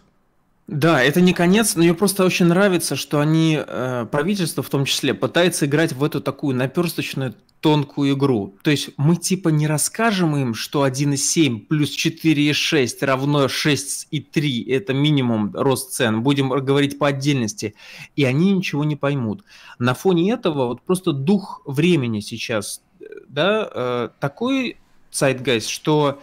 Да, это не конец, но мне просто очень нравится, что они, э, правительство в том числе, пытается играть в эту такую наперсточную тонкую игру. То есть мы типа не расскажем им, что 1,7 плюс 4,6 равно 6,3 это минимум рост цен. Будем говорить по отдельности. И они ничего не поймут. На фоне этого вот просто дух времени сейчас, э, да, э, такой сайтгайз, что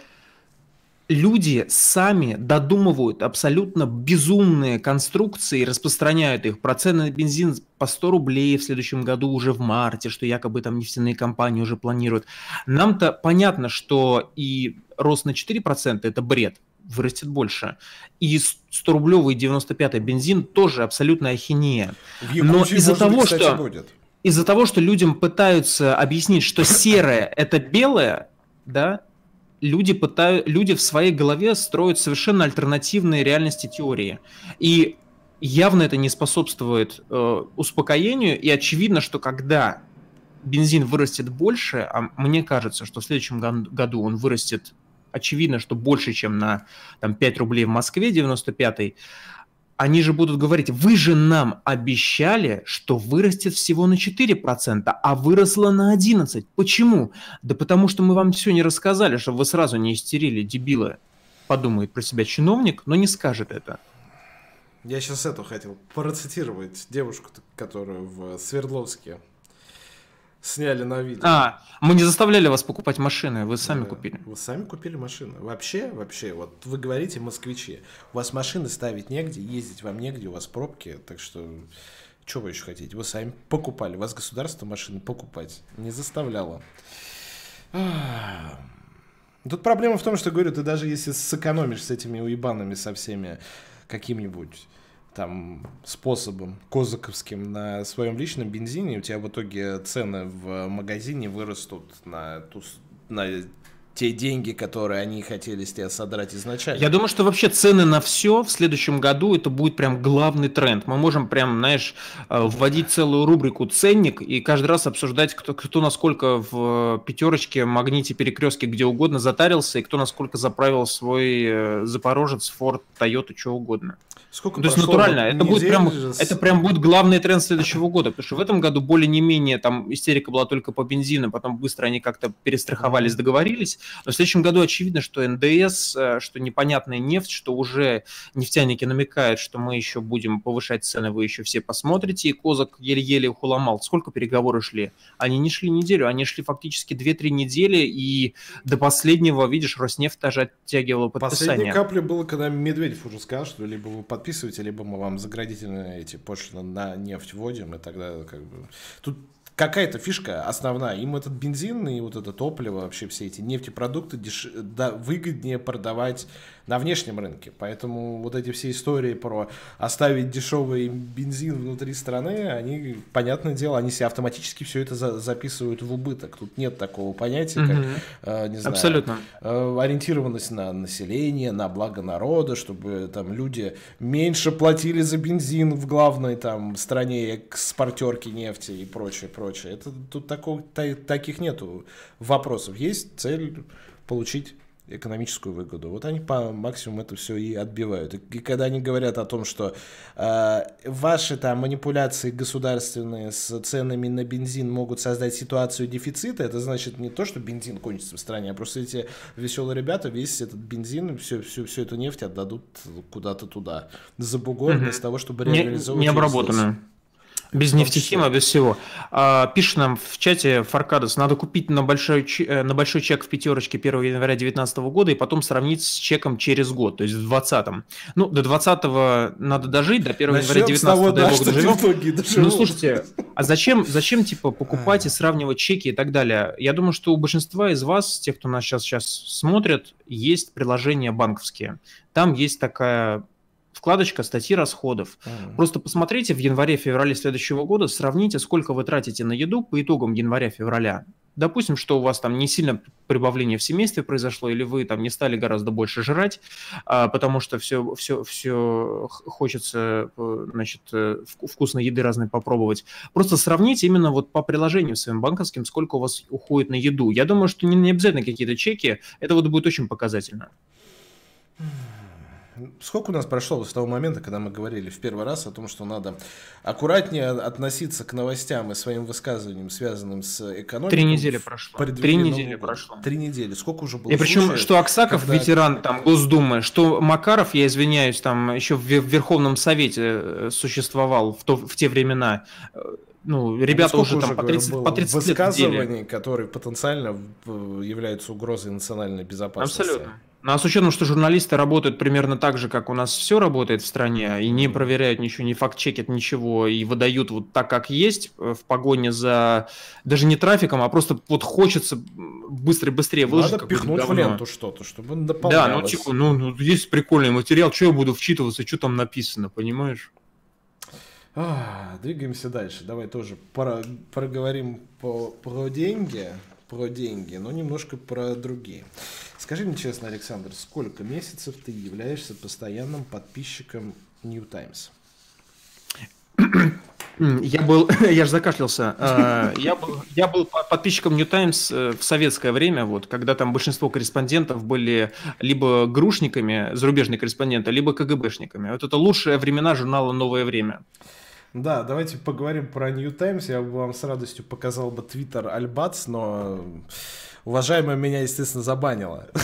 люди сами додумывают абсолютно безумные конструкции и распространяют их. Про цены на бензин по 100 рублей в следующем году уже в марте, что якобы там нефтяные компании уже планируют. Нам-то понятно, что и рост на 4% это бред, вырастет больше. И 100-рублевый 95-й бензин тоже абсолютно ахинея. Но из-за того, быть, что... Будет. Из-за того, что людям пытаются объяснить, что серое это белое, да, люди, пытают, люди в своей голове строят совершенно альтернативные реальности теории. И явно это не способствует э, успокоению, и очевидно, что когда бензин вырастет больше, а мне кажется, что в следующем году он вырастет, очевидно, что больше, чем на там, 5 рублей в Москве 95-й, они же будут говорить, вы же нам обещали, что вырастет всего на 4%, а выросло на 11%. Почему? Да потому что мы вам все не рассказали, чтобы вы сразу не истерили, дебилы. Подумает про себя чиновник, но не скажет это. Я сейчас эту хотел процитировать девушку, которую в Свердловске сняли на видео. А, мы не заставляли вас покупать машины, вы сами да, купили. Вы сами купили машину. Вообще, вообще, вот вы говорите москвичи, у вас машины ставить негде, ездить вам негде, у вас пробки, так что что вы еще хотите? Вы сами покупали, вас государство машины покупать не заставляло. Тут проблема в том, что, говорю, ты даже если сэкономишь с этими уебанами, со всеми каким-нибудь там способом козаковским на своем личном бензине, у тебя в итоге цены в магазине вырастут на, ту, на те деньги, которые они хотели с тебя содрать изначально. Я думаю, что вообще цены на все в следующем году это будет прям главный тренд. Мы можем прям, знаешь, э, вводить целую рубрику ценник и каждый раз обсуждать, кто, кто насколько в пятерочке, магните, перекрестке, где угодно затарился и кто насколько заправил свой э, Запорожец, Форд, Тойота, что угодно. Сколько То есть натурально, это будет, прям, это прям будет главный тренд следующего года, потому что в этом году более не менее там истерика была только по бензину, потом быстро они как-то перестраховались, договорились, но в следующем году очевидно, что НДС, э, что непонятная нефть, что уже нефтяники намекают, что мы еще будем повышать цены, вы еще все посмотрите, и Козак еле-еле ухуламал. Сколько переговоры шли? Они не шли неделю, они шли фактически 2-3 недели, и до последнего, видишь, Роснефть даже оттягивала подписание. Последней каплей было, когда Медведев уже сказал, что либо вы подписываете, либо мы вам заградительные эти пошлины на нефть вводим, и тогда как бы... Тут какая-то фишка основная. Им этот бензин и вот это топливо, вообще все эти нефтепродукты деш... да, выгоднее продавать на внешнем рынке. Поэтому вот эти все истории про оставить дешевый бензин внутри страны, они, понятное дело, они себе автоматически все это за записывают в убыток. Тут нет такого понятия, как, mm э, не знаю, Абсолютно. Э, ориентированность на население, на благо народа, чтобы там люди меньше платили за бензин в главной там стране экспортерки нефти и прочее, прочее. Это тут такого, та, таких нету вопросов. Есть цель получить экономическую выгоду. Вот они по максимуму это все и отбивают. И, и когда они говорят о том, что э, ваши там манипуляции государственные с ценами на бензин могут создать ситуацию дефицита, это значит не то, что бензин кончится в стране, а просто эти веселые ребята весь этот бензин, всю, всю, всю эту нефть отдадут куда-то туда, за бугор, вместо того, чтобы реализовывать... Не, не без нефтехима, без всего. А, пишет нам в чате Фаркадос, надо купить на большой, э, на большой чек в пятерочке 1 января 2019 года и потом сравнить с чеком через год, то есть в 2020. Ну, до 2020 надо дожить, до 1 января 2019 дай бог доживем. Ну, слушайте, а зачем, зачем типа покупать и сравнивать чеки и так далее? Я думаю, что у большинства из вас, тех, кто нас сейчас, сейчас смотрит, есть приложения банковские. Там есть такая вкладочка статьи расходов. Mm. Просто посмотрите в январе-феврале следующего года, сравните, сколько вы тратите на еду по итогам января-февраля. Допустим, что у вас там не сильно прибавление в семействе произошло, или вы там не стали гораздо больше жрать, а, потому что все, все, все хочется, э, значит, э, вкусной еды разной попробовать. Просто сравните именно вот по приложению своим банковским, сколько у вас уходит на еду. Я думаю, что не, не обязательно какие-то чеки, это вот будет очень показательно. Mm. Сколько у нас прошло с того момента, когда мы говорили в первый раз о том, что надо аккуратнее относиться к новостям и своим высказываниям, связанным с экономикой? Три недели прошло. Три недели прошло. Три недели. Сколько уже было? И причем, случаев, что Аксаков, когда... ветеран там Госдумы, что Макаров, я извиняюсь, там еще в Верховном Совете э, существовал в, то, в те времена э, ну, ребята ну, уже там по 30, по 30 высказываний, лет которые потенциально являются угрозой национальной безопасности. Абсолютно. Ну, а с учетом, что журналисты работают примерно так же, как у нас все работает в стране, и не проверяют ничего, не факт-чекят ничего, и выдают вот так, как есть, э, в погоне за даже не трафиком, а просто вот хочется быстрее-быстрее выложить. Надо пихнуть говно. в ленту что-то, чтобы наполнялось. Да, ну типа, ну, ну есть прикольный материал, что я буду вчитываться, что там написано, понимаешь? А, двигаемся дальше. Давай тоже про, проговорим по, про деньги, про деньги, но немножко про другие. Скажи мне честно, Александр, сколько месяцев ты являешься постоянным подписчиком New Times? Я был, я же закашлялся. А, я был, я был подписчиком New Times э, в советское время, вот, когда там большинство корреспондентов были либо грушниками, зарубежные корреспонденты, либо КГБшниками. Вот это лучшие времена журнала «Новое время». Да, давайте поговорим про New Times. Я бы вам с радостью показал бы твиттер Альбац, но уважаемая меня, естественно, забанила.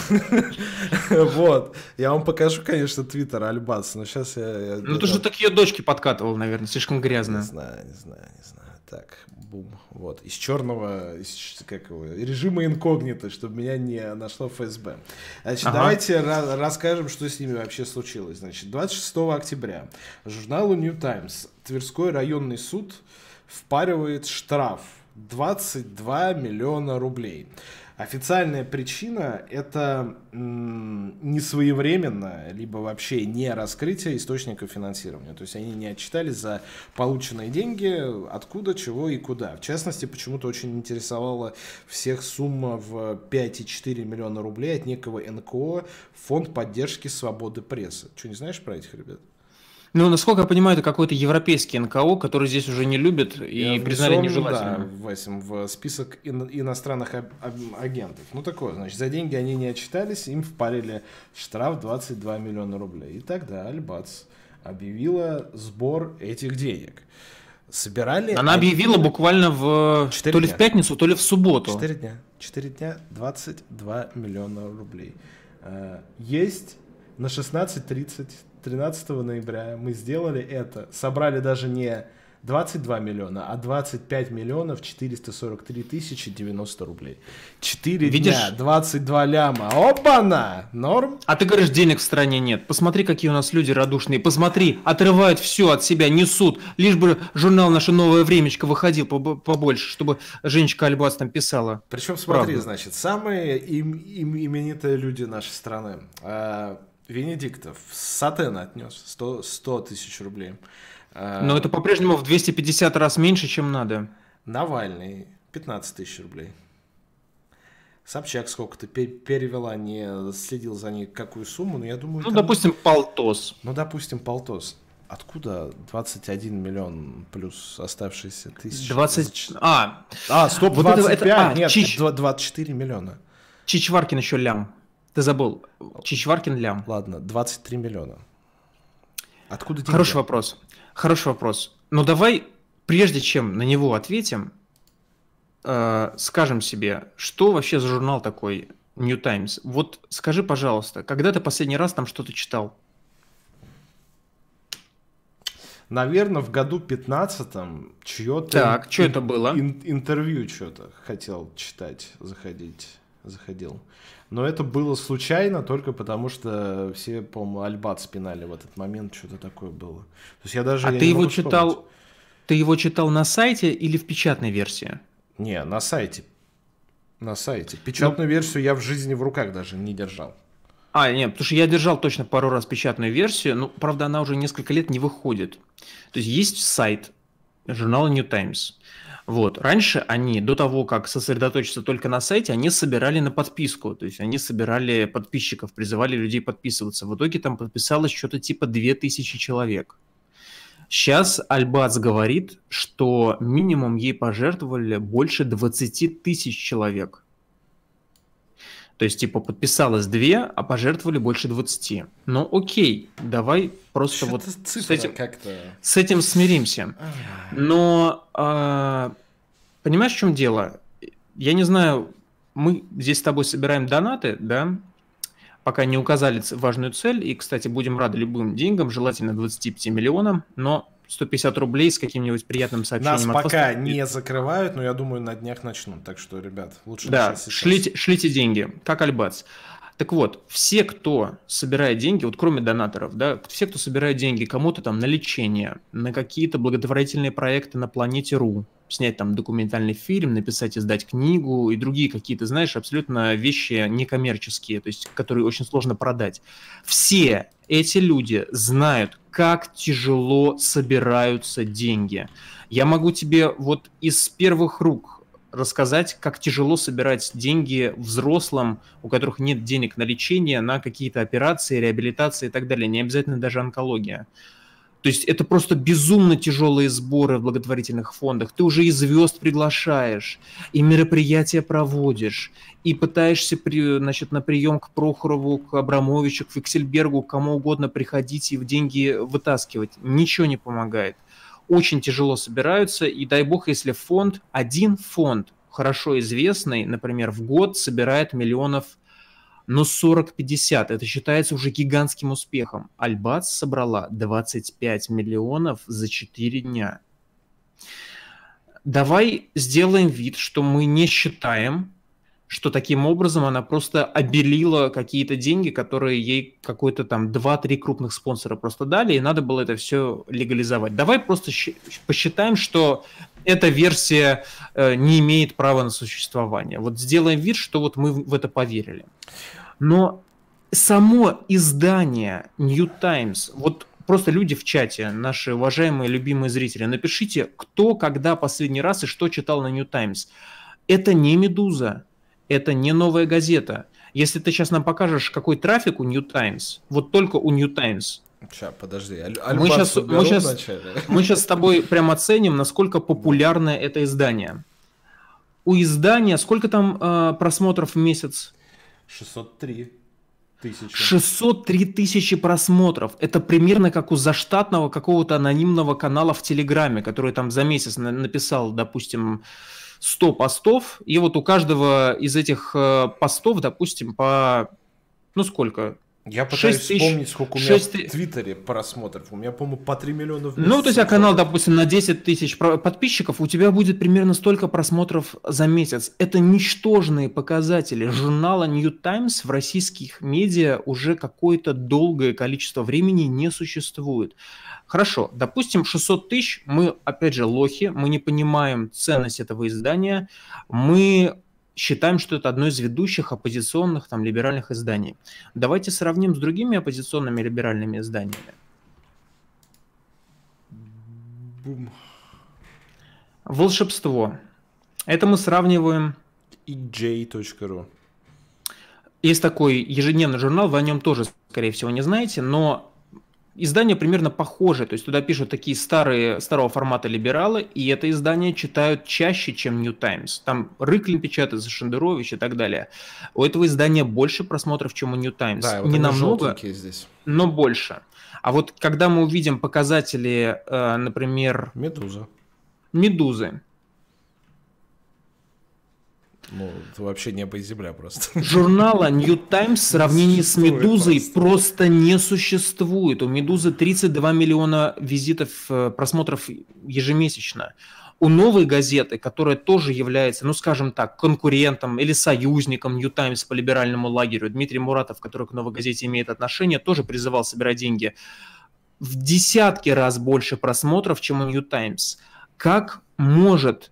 Вот. Я вам покажу, конечно, твиттер Альбац, но сейчас я... Ну ты же такие дочки подкатывал, наверное, слишком грязно. Не знаю, не знаю, не знаю. Так, бум. Вот. Из черного, из, как его, режима инкогнито, чтобы меня не нашло ФСБ. Значит, ага. давайте ra- расскажем, что с ними вообще случилось. Значит, 26 октября журналу New Times Тверской районный суд впаривает штраф 22 миллиона рублей. Официальная причина – это несвоевременное, либо вообще не раскрытие источников финансирования. То есть они не отчитались за полученные деньги, откуда, чего и куда. В частности, почему-то очень интересовала всех сумма в 5,4 миллиона рублей от некого НКО Фонд поддержки свободы прессы. Что, не знаешь про этих ребят? Ну, насколько я понимаю, это какой-то европейский НКО, который здесь уже не любит и я признали нежелательным. Да, в, в список ин, иностранных агентов. Ну, такое, значит, за деньги они не отчитались, им впарили штраф 22 миллиона рублей. И тогда Альбац объявила сбор этих денег. Собирали... Она они... объявила буквально в... то дня. ли в пятницу, то ли в субботу. Четыре дня. Четыре дня 22 миллиона рублей. Э, есть на 16.30 13 ноября мы сделали это. Собрали даже не 22 миллиона, а 25 миллионов 443 тысячи 90 рублей. 4 Видишь? дня, 22 ляма. Опа-на! Норм? А ты говоришь, денег в стране нет. Посмотри, какие у нас люди радушные. Посмотри, отрывают все от себя, несут. Лишь бы журнал «Наше новое времечко» выходил побольше, чтобы Женечка Альбац там писала. Причем смотри, Правду. значит, самые им, им, именитые люди нашей страны. Венедиктов Сатен отнес 100, 100 тысяч рублей. А, Но это по-прежнему в 250 раз меньше, чем надо. Навальный 15 тысяч рублей. Собчак сколько-то перевела, не следил за ней какую сумму, но я думаю... Ну, там... допустим, полтос. Ну, допустим, полтос. Откуда 21 миллион плюс оставшиеся тысячи? 20... А, а стоп, вот 25, это, это... А, нет, Чич... 24 миллиона. Чичваркин еще лям. Ты забыл. Чичваркин лям. Ладно, 23 миллиона. Откуда деньги? Хороший вопрос. Хороший вопрос. Но давай, прежде чем на него ответим, э, скажем себе, что вообще за журнал такой New Times? Вот скажи, пожалуйста, когда ты последний раз там что-то читал? Наверное, в году 15-м чье-то... Так, что это было? Ин- интервью что-то хотел читать, заходить, заходил. Но это было случайно только потому, что все, по-моему, Альбат спинали в этот момент, что-то такое было. То есть я даже... А я ты его читал... Вспомнить. Ты его читал на сайте или в печатной версии? Не, на сайте. На сайте. Печатную ну... версию я в жизни в руках даже не держал. А, нет, потому что я держал точно пару раз печатную версию, но, правда, она уже несколько лет не выходит. То есть есть сайт журнала New Times. Вот. Раньше они, до того, как сосредоточиться только на сайте, они собирали на подписку. То есть они собирали подписчиков, призывали людей подписываться. В итоге там подписалось что-то типа 2000 человек. Сейчас Альбац говорит, что минимум ей пожертвовали больше 20 тысяч человек. То есть, типа, подписалось две, а пожертвовали больше 20. Ну, окей, давай просто вот с этим, с этим смиримся. Но, э, понимаешь, в чем дело? Я не знаю, мы здесь с тобой собираем донаты, да, пока не указали важную цель, и, кстати, будем рады любым деньгам, желательно 25 миллионам, но 150 рублей с каким-нибудь приятным сообщением. Нас пока не закрывают, но я думаю, на днях начнут. Так что, ребят, лучше Да, шлите, шлите деньги, как Альбац. Так вот, все, кто собирает деньги, вот кроме донаторов, да, все, кто собирает деньги кому-то там на лечение, на какие-то благотворительные проекты на планете РУ, снять там документальный фильм, написать, издать книгу и другие какие-то, знаешь, абсолютно вещи некоммерческие, то есть которые очень сложно продать. Все эти люди знают, как тяжело собираются деньги. Я могу тебе вот из первых рук рассказать, как тяжело собирать деньги взрослым, у которых нет денег на лечение, на какие-то операции, реабилитации и так далее. Не обязательно даже онкология. То есть это просто безумно тяжелые сборы в благотворительных фондах. Ты уже и звезд приглашаешь, и мероприятия проводишь, и пытаешься при, значит, на прием к Прохорову, к Абрамовичу, к Фиксельбергу, к кому угодно приходить и в деньги вытаскивать. Ничего не помогает. Очень тяжело собираются, и дай бог, если фонд, один фонд, хорошо известный, например, в год собирает миллионов но 40-50 это считается уже гигантским успехом. Альбац собрала 25 миллионов за 4 дня. Давай сделаем вид, что мы не считаем, что таким образом она просто обелила какие-то деньги, которые ей какой-то там 2-3 крупных спонсора просто дали, и надо было это все легализовать. Давай просто посчитаем, что эта версия э, не имеет права на существование. Вот сделаем вид, что вот мы в это поверили. Но само издание New Times, вот просто люди в чате, наши уважаемые, любимые зрители, напишите, кто, когда последний раз и что читал на New Times. Это не «Медуза», это не «Новая газета». Если ты сейчас нам покажешь, какой трафик у New Times, вот только у New Times, Сейчас, подожди. Аль- мы, сейчас, мы, сейчас, мы сейчас с тобой прям оценим, насколько популярное это издание. У издания сколько там э, просмотров в месяц? 603 тысячи. 603 тысячи просмотров. Это примерно как у заштатного какого-то анонимного канала в Телеграме, который там за месяц написал, допустим, 100 постов, и вот у каждого из этих э, постов, допустим, по, ну сколько, я пытаюсь тысяч, вспомнить, сколько у меня 6... в Твиттере просмотров. У меня, по-моему, по 3 миллиона в месяц. Ну, то есть, а канал, допустим, на 10 тысяч подписчиков, у тебя будет примерно столько просмотров за месяц. Это ничтожные показатели. Журнала New Times в российских медиа уже какое-то долгое количество времени не существует. Хорошо, допустим, 600 тысяч, мы, опять же, лохи, мы не понимаем ценность этого издания, мы считаем, что это одно из ведущих оппозиционных там, либеральных изданий. Давайте сравним с другими оппозиционными либеральными изданиями. Бум. Волшебство. Это мы сравниваем... ej.ru Есть такой ежедневный журнал, вы о нем тоже, скорее всего, не знаете, но Издание примерно похоже, то есть туда пишут такие старые, старого формата либералы, и это издание читают чаще, чем New Times. Там Рыклин печатает, Зашендерович и так далее. У этого издания больше просмотров, чем у New Times. Да, вот Не намного, здесь. но больше. А вот когда мы увидим показатели, э, например... Медуза. Медузы, ну, это вообще небо и земля просто. Журнала New Times в сравнении с Медузой просто. просто не существует. У Медузы 32 миллиона визитов, э, просмотров ежемесячно. У новой газеты, которая тоже является, ну скажем так, конкурентом или союзником New Times по либеральному лагерю, Дмитрий Муратов, который к новой газете имеет отношение, тоже призывал собирать деньги. В десятки раз больше просмотров, чем у New Times. Как может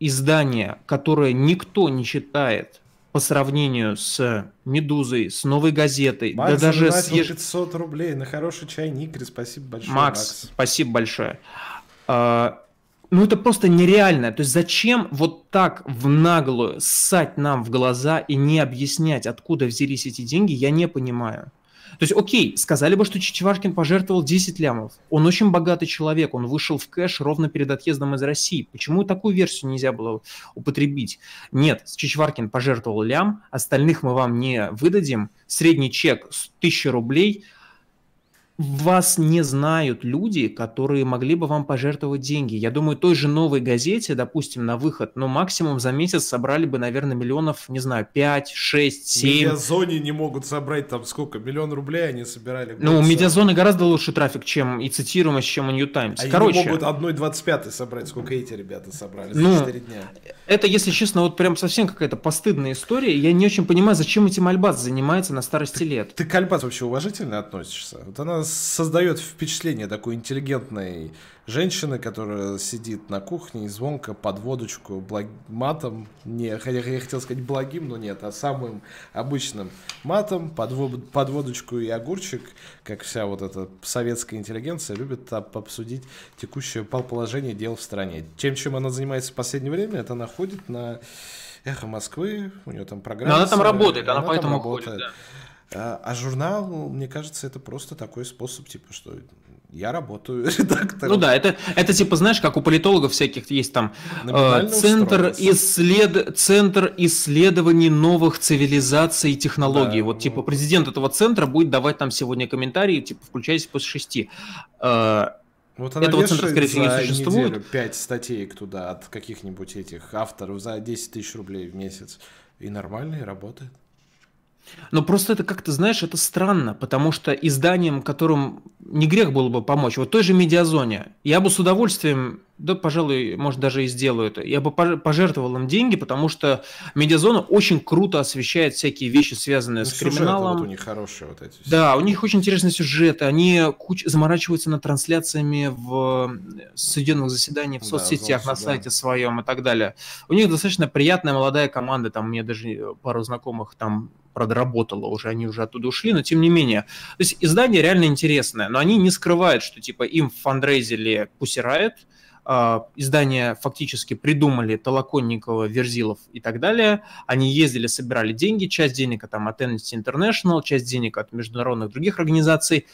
издание, которое никто не читает по сравнению с «Медузой», с «Новой газетой», Макс да даже с... 500 рублей на хороший чайник, спасибо большое, Макс. Макс. спасибо большое. А, ну, это просто нереально. То есть зачем вот так в наглую ссать нам в глаза и не объяснять, откуда взялись эти деньги, я не понимаю. То есть, окей, сказали бы, что Чичваркин пожертвовал 10 лямов. Он очень богатый человек, он вышел в кэш ровно перед отъездом из России. Почему такую версию нельзя было употребить? Нет, Чичваркин пожертвовал лям, остальных мы вам не выдадим. Средний чек 1000 рублей – вас не знают люди, которые могли бы вам пожертвовать деньги. Я думаю, той же новой газете, допустим, на выход, ну, максимум за месяц собрали бы, наверное, миллионов, не знаю, 5, 6, 7. Медиазоне не могут собрать там сколько? Миллион рублей они собирали. Ну, у Медиазоны гораздо лучше трафик, чем и цитируемость, чем у New Times. Они Короче, могут одной 25 собрать, сколько эти ребята собрали за ну, 4 дня. Это, если честно, вот прям совсем какая-то постыдная история. Я не очень понимаю, зачем этим Альбац занимается на старости лет. Ты к Альбац вообще уважительно относишься? Вот она создает впечатление такой интеллигентной женщины, которая сидит на кухне и звонко под водочку благ... матом, не, хотя я хотел сказать благим, но нет, а самым обычным матом под, во... под водочку и огурчик, как вся вот эта советская интеллигенция, любит обсудить текущее положение дел в стране. Тем, чем она занимается в последнее время, это она ходит на Эхо Москвы, у нее там программа. Но она там работает, она, она поэтому ходит, да. А, а журнал, мне кажется, это просто такой способ, типа, что Я работаю редактором. Ну да, это, это типа, знаешь, как у политологов всяких есть там э, центр, исслед... центр исследований новых цивилизаций и технологий. Да, вот, типа, президент этого центра будет давать там сегодня комментарии, типа, включайтесь после шести. Э, вот она этого центра, скорее всего, не существует. пять статей туда от каких-нибудь этих авторов за 10 тысяч рублей в месяц. И нормально, и работает. Но просто это как-то, знаешь, это странно, потому что изданиям, которым не грех было бы помочь, вот той же медиазоне, я бы с удовольствием да, пожалуй, может, даже и сделаю это. Я бы пожертвовал им деньги, потому что медиазона очень круто освещает всякие вещи, связанные ну, с криминалом. Вот у них хорошие вот эти. Да, у них очень интересные сюжеты. Они куч... заморачиваются над трансляциями в судебных заседаниях в соцсетях, да, на сайте своем и так далее. У них достаточно приятная молодая команда. Там мне даже пару знакомых там правда, работала уже, они уже оттуда ушли, но тем не менее. То есть издание реально интересное, но они не скрывают, что типа им фандрейзили Pussy Riot, а, издания фактически придумали Толоконникова, Верзилов и так далее. Они ездили, собирали деньги, часть денег там от Amnesty International, часть денег от международных других организаций.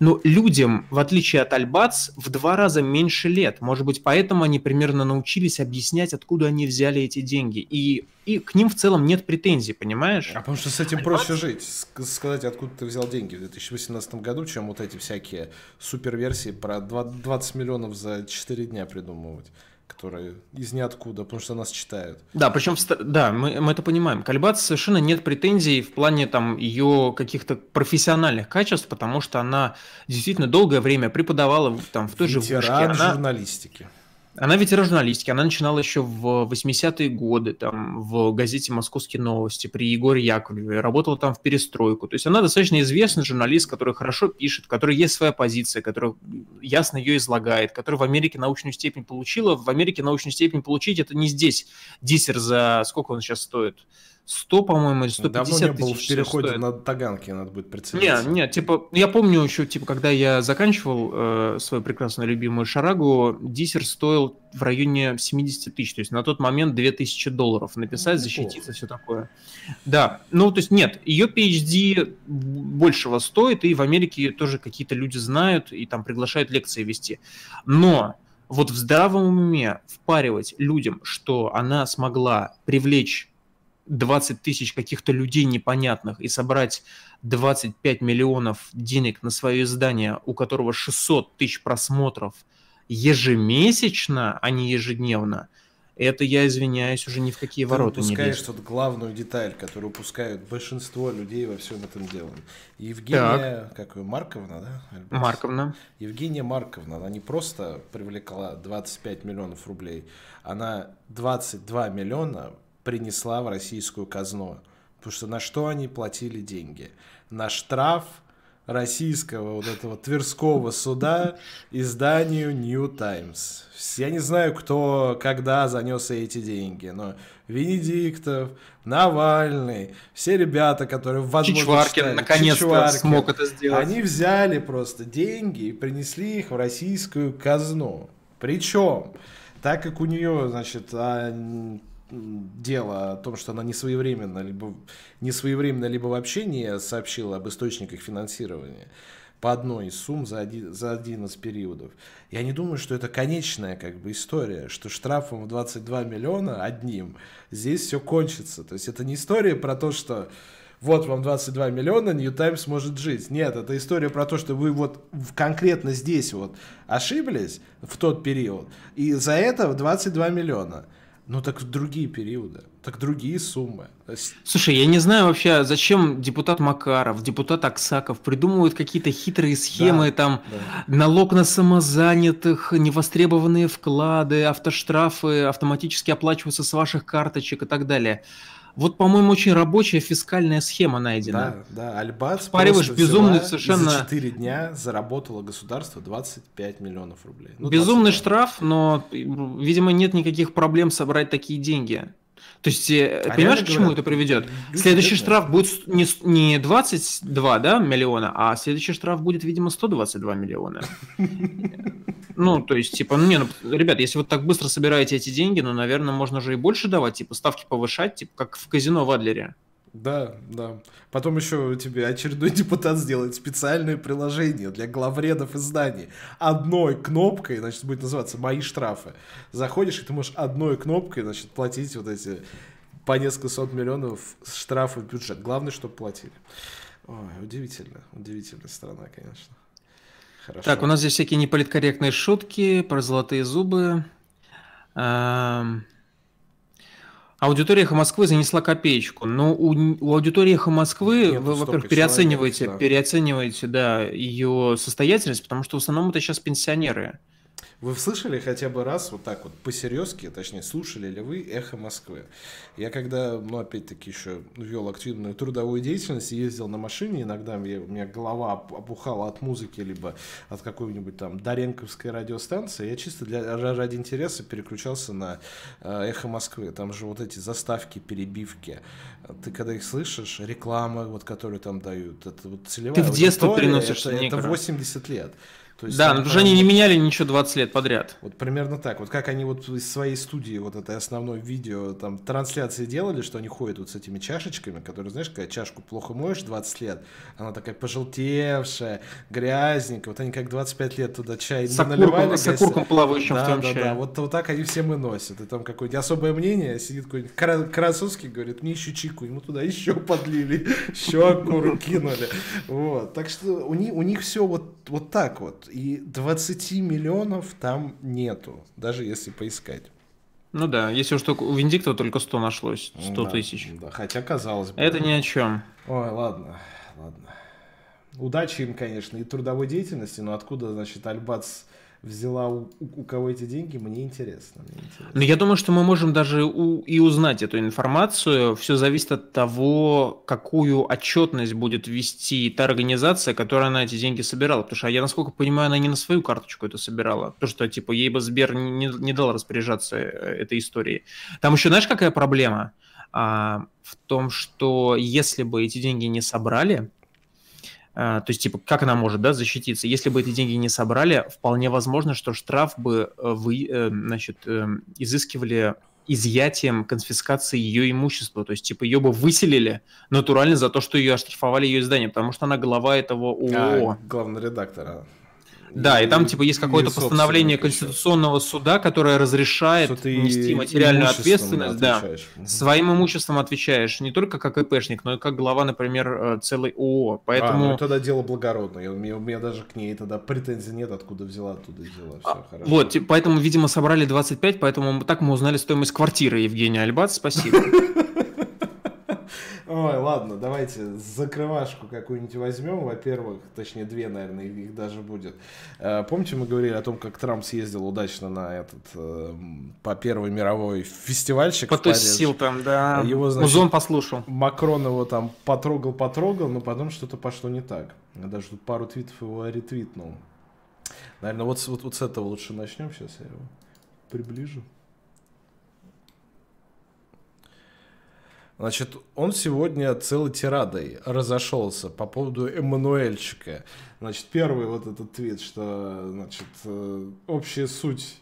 Но людям, в отличие от Альбац, в два раза меньше лет. Может быть, поэтому они примерно научились объяснять, откуда они взяли эти деньги. И, и к ним в целом нет претензий, понимаешь? А потому что с этим Альбац... проще жить. Сказать, откуда ты взял деньги в 2018 году, чем вот эти всякие суперверсии про 20 миллионов за 4 дня придумывать которая из ниоткуда, потому что нас читают. Да, причем, да, мы, мы это понимаем. Кальбац совершенно нет претензий в плане там ее каких-то профессиональных качеств, потому что она действительно долгое время преподавала там в той Ветеран же вышке. Она... журналистики. Она ветеран журналистики, она начинала еще в 80-е годы там, в газете «Московские новости» при Егоре Яковлеве, работала там в перестройку. То есть она достаточно известный журналист, который хорошо пишет, который есть своя позиция, который ясно ее излагает, который в Америке научную степень получила. В Америке научную степень получить это не здесь. Диссер за сколько он сейчас стоит? 100, по-моему, или 150 Давно не был в переходе стоит. на Таганке, надо будет прицелиться. Нет, нет, типа, я помню еще, типа, когда я заканчивал э, свою прекрасную любимую Шарагу, диссер стоил в районе 70 тысяч, то есть на тот момент 2000 долларов написать, ну, защититься, все такое. Да, ну, то есть нет, ее PhD большего стоит, и в Америке тоже какие-то люди знают, и там приглашают лекции вести. Но вот в здравом уме впаривать людям, что она смогла привлечь 20 тысяч каких-то людей непонятных и собрать 25 миллионов денег на свое издание, у которого 600 тысяч просмотров ежемесячно, а не ежедневно, это, я извиняюсь, уже ни в какие Ты ворота не лезет. Тут главную деталь, которую упускают большинство людей во всем этом деле. Евгения, так. как ее, Марковна, да? Альберт? Марковна. Евгения Марковна, она не просто привлекла 25 миллионов рублей, она 22 миллиона принесла в российскую казну. Потому что на что они платили деньги? На штраф российского вот этого Тверского суда изданию New Times. Я не знаю, кто когда занес эти деньги, но Венедиктов, Навальный, все ребята, которые возможно Чичваркин наконец-то смог это сделать. Они взяли просто деньги и принесли их в российскую казну. Причем, так как у нее, значит, а, дело о том, что она не своевременно, либо не своевременно, либо вообще не сообщила об источниках финансирования по одной из сумм за один, за один из периодов. Я не думаю, что это конечная как бы история, что штрафом в 22 миллиона одним здесь все кончится. То есть это не история про то, что вот вам 22 миллиона, New Times может жить. Нет, это история про то, что вы вот конкретно здесь вот ошиблись в тот период, и за это 22 миллиона. Ну так в другие периоды, так другие суммы. Слушай, я не знаю вообще, зачем депутат Макаров, депутат Аксаков придумывают какие-то хитрые схемы, да, там да. налог на самозанятых, невостребованные вклады, автоштрафы автоматически оплачиваются с ваших карточек и так далее. Вот, по-моему, очень рабочая фискальная схема найдена. Да, да, Альбац Впариваешь безумный совершенно... за 4 дня заработало государство 25 миллионов рублей. Ну, Безумный штраф, но, видимо, нет никаких проблем собрать такие деньги. То есть, э, а понимаешь, к чему говорят, это приведет? Следующий штраф будет не, не 22 да, миллиона, а следующий штраф будет, видимо, 122 миллиона. Ну, то есть, типа, ну, не, ну, ребят, если вы так быстро собираете эти деньги, ну, наверное, можно же и больше давать, типа, ставки повышать, типа, как в казино в Адлере. Да, да. Потом еще тебе очередной депутат сделает специальное приложение для главредов изданий. Одной кнопкой, значит, будет называться «Мои штрафы». Заходишь, и ты можешь одной кнопкой, значит, платить вот эти по несколько сот миллионов штрафов в бюджет. Главное, чтобы платили. Ой, удивительно, удивительная страна, конечно. Хорошо. Так, у нас здесь всякие неполиткорректные шутки про золотые зубы. Аудитория «Эхо Москвы» занесла копеечку. Но у, у аудитории «Эхо Москвы» Нет, вы, во-первых, переоцениваете, человек, да. переоцениваете да, ее состоятельность, потому что в основном это сейчас пенсионеры. Вы слышали хотя бы раз вот так вот по-серьезки, точнее, слушали ли вы «Эхо Москвы»? Я когда, ну, опять-таки, еще вел активную трудовую деятельность, ездил на машине, иногда мне, у меня голова опухала от музыки, либо от какой-нибудь там Даренковской радиостанции, я чисто для, ради интереса переключался на э, «Эхо Москвы». Там же вот эти заставки, перебивки. Ты когда их слышишь, реклама, вот, которую там дают, это вот целевая Ты в детство переносишь это, это 80 лет. То есть, да, но уже они не меняли ничего 20 лет подряд. Вот примерно так. Вот как они вот из своей студии, вот это основное видео, там, трансляции делали, что они ходят вот с этими чашечками, которые, знаешь, когда чашку плохо моешь 20 лет, она такая пожелтевшая, грязненькая, вот они как 25 лет туда чай с наливали. С окурком плавающим да, в том да, чае. Да, вот, вот так они всем и носят. И там какое-нибудь особое мнение, сидит какой-нибудь Красовский, говорит, мне еще чику, ему туда еще подлили, еще окурок кинули. Вот. Так что у них, у них все вот, вот так вот. И 20 миллионов там нету, даже если поискать. Ну да, если уж только у Виндикта только 100 нашлось, 100 да, тысяч. Да, хотя казалось бы. Это ни о чем. Ой, ладно, ладно. Удачи им, конечно, и трудовой деятельности, но откуда, значит, Альбац взяла у, у кого эти деньги, мне интересно. Мне интересно. Но я думаю, что мы можем даже у, и узнать эту информацию. Все зависит от того, какую отчетность будет вести та организация, которая на эти деньги собирала. Потому что я, насколько понимаю, она не на свою карточку это собирала. Потому что, типа, ей бы Сбер не, не дал распоряжаться э, этой историей. Там еще, знаешь, какая проблема? А, в том, что если бы эти деньги не собрали, то есть, типа, как она может, да, защититься? Если бы эти деньги не собрали, вполне возможно, что штраф бы э, вы, э, значит, э, изыскивали изъятием конфискации ее имущества. То есть, типа, ее бы выселили натурально за то, что ее оштрафовали ее издание, потому что она глава этого ООО. А, главный редактор. Да, и, там типа есть какое-то постановление Конституционного суда, которое разрешает нести материальную ответственность. Да, угу. своим имуществом отвечаешь не только как ИПшник, но и как глава, например, э, целой ООО. Поэтому... А, ну тогда дело благородное. У меня, у меня даже к ней тогда претензий нет, откуда взяла, оттуда взяла. Все, а, хорошо. Вот, поэтому, видимо, собрали 25, поэтому так мы узнали стоимость квартиры Евгения Альбат. Спасибо. Ой, ладно, давайте закрывашку какую-нибудь возьмем. Во-первых, точнее, две, наверное, их даже будет. Э, помните, мы говорили о том, как Трамп съездил удачно на этот э, по Первой мировой фестивальчик Потусил там, да. Его, значит, Музон послушал. Макрон его там потрогал-потрогал, но потом что-то пошло не так. Я даже тут пару твитов его ретвитнул. Наверное, вот, вот, вот с этого лучше начнем. Сейчас я его приближу. Значит, он сегодня целой тирадой разошелся по поводу Эммануэльчика. Значит, первый вот этот твит, что, значит, э, общая суть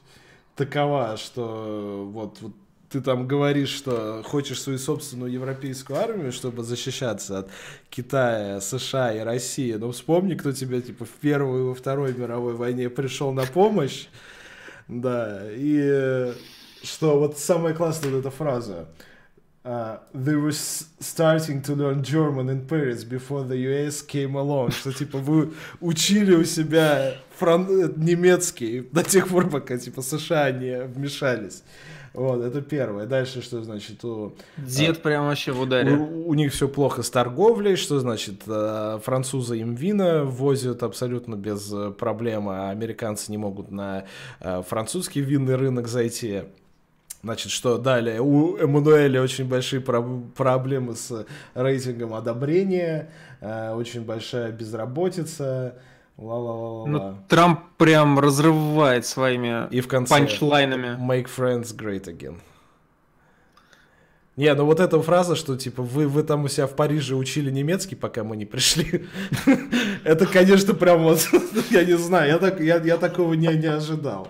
такова, что вот, вот ты там говоришь, что хочешь свою собственную европейскую армию, чтобы защищаться от Китая, США и России. Но вспомни, кто тебе типа в Первой и во Второй мировой войне пришел на помощь. Да, и что вот самая классная вот эта фраза – uh, they were starting to learn German in Paris before the US came along. Что, типа, вы учили у себя фран... немецкий до тех пор, пока, типа, США не вмешались. Вот, это первое. Дальше, что значит у... Дед а, прям вообще в ударе. У, у них все плохо с торговлей, что значит а, французы им вина возят абсолютно без проблем, а американцы не могут на а, французский винный рынок зайти. Значит, что далее? У Эммануэля очень большие про- проблемы с рейтингом одобрения, э, очень большая безработица. Ла-ла-ла-ла. Ну, Трамп прям разрывает своими И в конце панчлайнами. Make friends great again. Не, ну вот эта фраза, что типа вы, вы там у себя в Париже учили немецкий, пока мы не пришли. Это, конечно, прям вот, я не знаю, я, так, я, я такого не, не ожидал.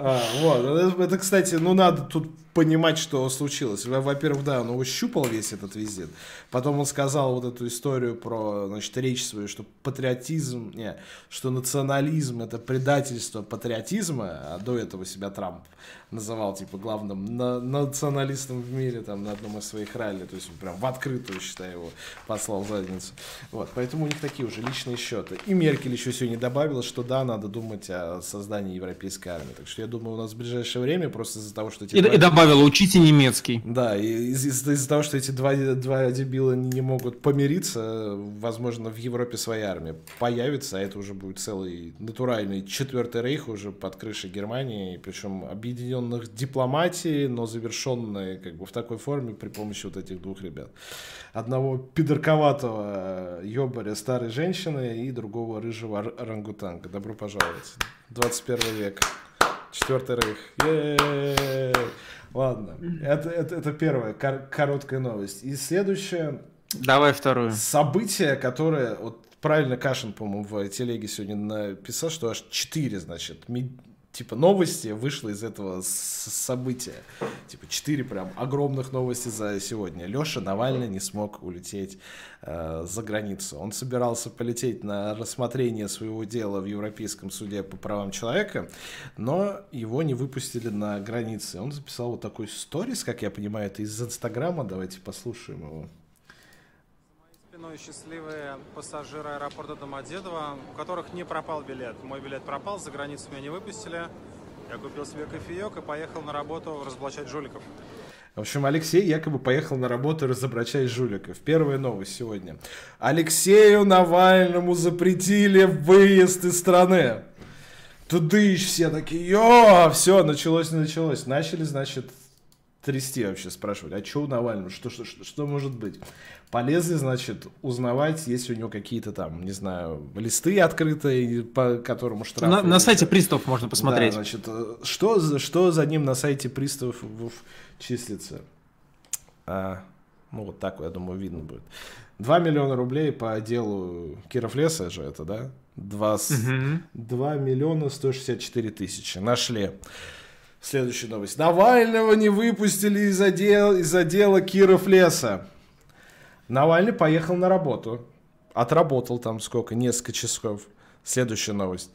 А, вот. Это, кстати, ну надо тут понимать, что случилось. Во-первых, да, он его щупал весь этот визит. Потом он сказал вот эту историю про, значит, речь свою, что патриотизм, не, что национализм это предательство патриотизма, а до этого себя Трамп называл, типа, главным на националистом в мире, там, на одном из своих ралли, то есть, прям в открытую, считай, его послал в задницу. Вот, поэтому у них такие уже личные счеты. И Меркель еще сегодня добавила, что да, надо думать о создании европейской армии. Так что я думаю, у нас в ближайшее время просто из-за того, что... И, два... и добавила, учите немецкий. Да, из- из- из-за того, что эти два, два дебила не могут помириться, возможно, в Европе своя армия появится, а это уже будет целый натуральный четвертый рейх уже под крышей Германии, причем объединен объединенных дипломатии, но завершенные как бы в такой форме при помощи вот этих двух ребят. Одного пидорковатого ёбаря старой женщины и другого рыжего орангутанга. Добро пожаловать. 21 век. Четвертый рейх. Ладно, это, это, это первая кор- короткая новость. И следующее... Давай вторую. Событие, которое... Вот правильно Кашин, по-моему, в телеге сегодня написал, что аж четыре, значит, типа новости вышло из этого события. Типа четыре прям огромных новости за сегодня. Леша Навальный не смог улететь э, за границу. Он собирался полететь на рассмотрение своего дела в Европейском суде по правам человека, но его не выпустили на границе. Он записал вот такой сторис, как я понимаю, это из Инстаграма. Давайте послушаем его спиной счастливые пассажиры аэропорта Домодедово, у которых не пропал билет. Мой билет пропал, за границу меня не выпустили. Я купил себе кофеек и поехал на работу разоблачать жуликов. В общем, Алексей якобы поехал на работу разоблачать жуликов. Первая новость сегодня. Алексею Навальному запретили выезд из страны. Тудыщ, все такие, йо, все, началось, началось. Начали, значит, трясти вообще, спрашивать, а что у Навального, что, что, что, что может быть? Полезли, значит, узнавать, есть у него какие-то там, не знаю, листы открытые, по которому штраф. На, на сайте приставов можно посмотреть. Да, значит, э, что, что за ним на сайте приставов числится? А, ну, вот так, я думаю, видно будет. 2 миллиона рублей по делу Киров Леса же это, да? 2, угу. 2 миллиона 164 тысячи. Нашли. Следующая новость. Навального не выпустили из-за дела, из дела Киров Леса. Навальный поехал на работу. Отработал там сколько? Несколько часов. Следующая новость.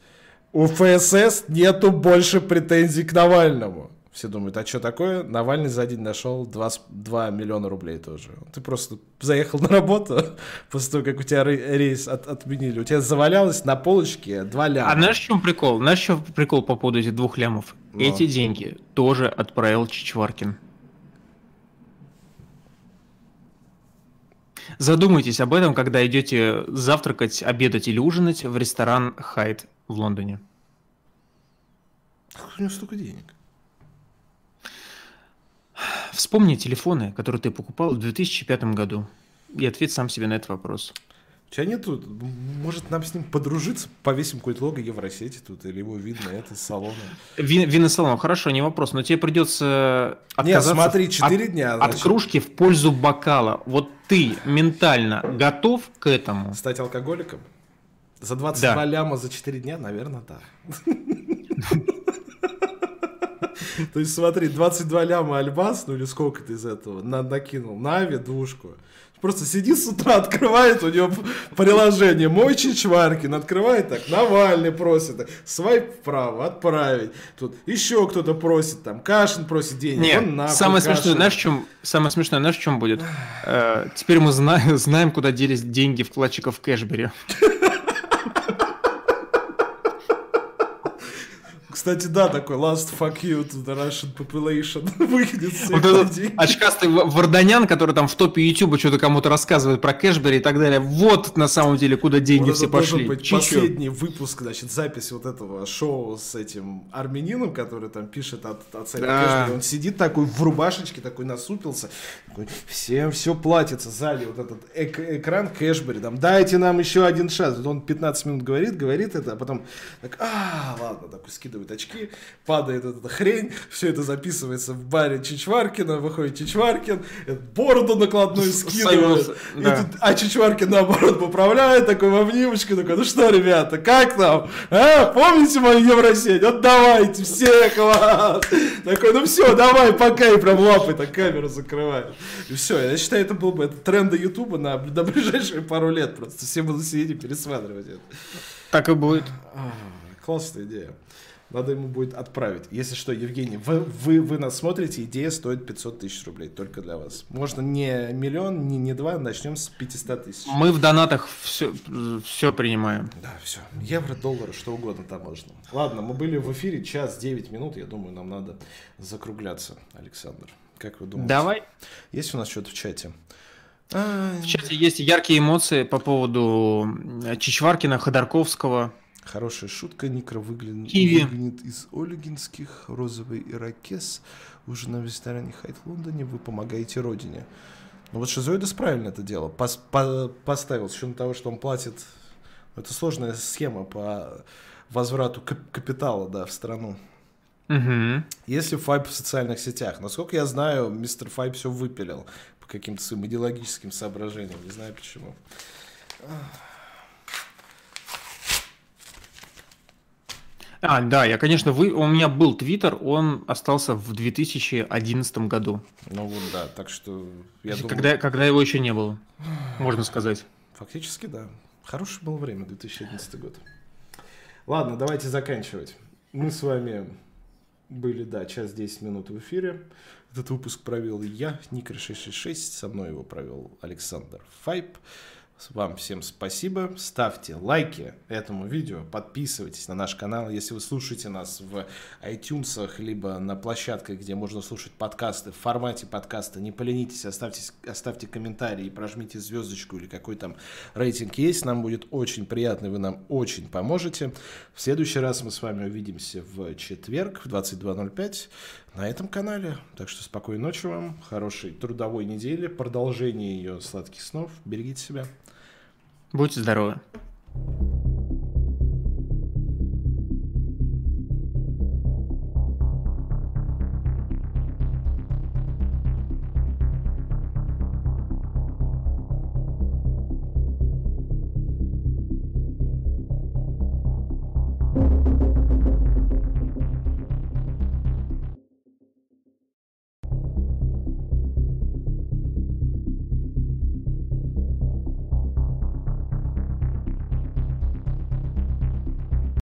У ФСС нету больше претензий к Навальному. Все думают, а что такое? Навальный за день нашел 2, 2 миллиона рублей тоже. Ты просто заехал на работу после того, как у тебя рейс от, отменили. У тебя завалялось на полочке 2 ляма. А знаешь, в чем прикол? Знаешь, в чем прикол по поводу этих двух лямов? Но. Эти деньги тоже отправил Чичваркин. Задумайтесь об этом, когда идете завтракать, обедать или ужинать в ресторан Хайт в Лондоне. Как у него столько денег? Вспомни телефоны, которые ты покупал в 2005 году, и ответь сам себе на этот вопрос. У тебя нету, может нам с ним подружиться, повесим какое-то лого Евросети тут, или его видно, это салона. Вин, виносалон, хорошо, не вопрос, но тебе придется отказаться Нет, смотри, 4 от, дня, значит. от кружки в пользу бокала. Вот ты ментально готов к этому? Стать алкоголиком? За 22 да. ляма за 4 дня, наверное, да. То есть смотри, 22 ляма альбас, ну или сколько ты из этого накинул, на двушку просто сидит с утра, открывает у него приложение «Мой Чичваркин», открывает так, Навальный просит, свайп вправо, отправить. Тут еще кто-то просит, там, Кашин просит денег, Нет, он нахуй, самое Кашин. смешное, знаешь, чем, самое смешное, знаешь, в чем будет? Э, теперь мы знаем, знаем, куда делись деньги вкладчиков Кэшбери. Кстати, да, такой last fuck you to the Russian population выйдет вот этот очкастый Варданян, который там в топе YouTube что-то кому-то рассказывает про Кэшбери и так далее. Вот на самом деле, куда деньги вот все пошли. Быть последний выпуск, значит, запись вот этого шоу с этим армянином, который там пишет от, от сайта да. Кэшбери. Он сидит такой в рубашечке, такой насупился. Такой, всем все платится. Сзади вот этот эк- экран Кэшбери. Там, дайте нам еще один шанс. Он 15 минут говорит, говорит это, а потом так, а, ладно, такой скидывает очки, падает эта хрень, все это записывается в баре Чичваркина, выходит Чичваркин, бороду накладную скидывает, да. тут, а Чичваркин наоборот поправляет, такой в обнимочку, такой, ну что, ребята, как там? А, помните мою Евросеть? Вот давайте, всех вас! Такой, ну все, давай, пока, и прям лапой так камеру закрывает. И все, я считаю, это был бы это тренды Ютуба на, на ближайшие пару лет, просто все будут сидеть и пересматривать это. Так и будет. Классная идея. Надо ему будет отправить. Если что, Евгений, вы, вы, вы нас смотрите, идея стоит 500 тысяч рублей только для вас. Можно не миллион, не, не два, начнем с 500 тысяч. Мы в донатах все, все принимаем. Да, все. Евро, доллары, что угодно там можно. Ладно, мы были в эфире час 9 минут. Я думаю, нам надо закругляться, Александр. Как вы думаете? Давай. Есть у нас что-то в чате? В чате есть яркие эмоции по поводу Чичваркина, Ходорковского. Хорошая шутка. Никра выглянет, Киви. выглянет из Ольгинских. Розовый ирокез. Ужин в ресторане Хайт в Лондоне. Вы помогаете родине. Ну вот Шизоидес правильно это дело. Пос, по, поставил. С учетом того, что он платит... Это сложная схема по возврату кап- капитала да, в страну. Угу. Если Файб в социальных сетях, насколько я знаю, мистер Файб все выпилил по каким-то своим идеологическим соображениям, не знаю почему. А, да, я, конечно, вы... у меня был твиттер, он остался в 2011 году. Ну вот да, так что я думаю... Когда, когда его еще не было, можно сказать. Фактически, да. Хорошее было время, 2011 год. Ладно, давайте заканчивать. Мы с вами были, да, час 10 минут в эфире. Этот выпуск провел я, Никр 666, со мной его провел Александр Файп. Вам всем спасибо. Ставьте лайки этому видео, подписывайтесь на наш канал. Если вы слушаете нас в iTunes, либо на площадках, где можно слушать подкасты в формате подкаста, не поленитесь, оставьте, оставьте комментарий, прожмите звездочку или какой там рейтинг есть. Нам будет очень приятно, вы нам очень поможете. В следующий раз мы с вами увидимся в четверг в 22.05 на этом канале. Так что спокойной ночи вам, хорошей трудовой недели, продолжение ее сладких снов. Берегите себя. Будьте здоровы.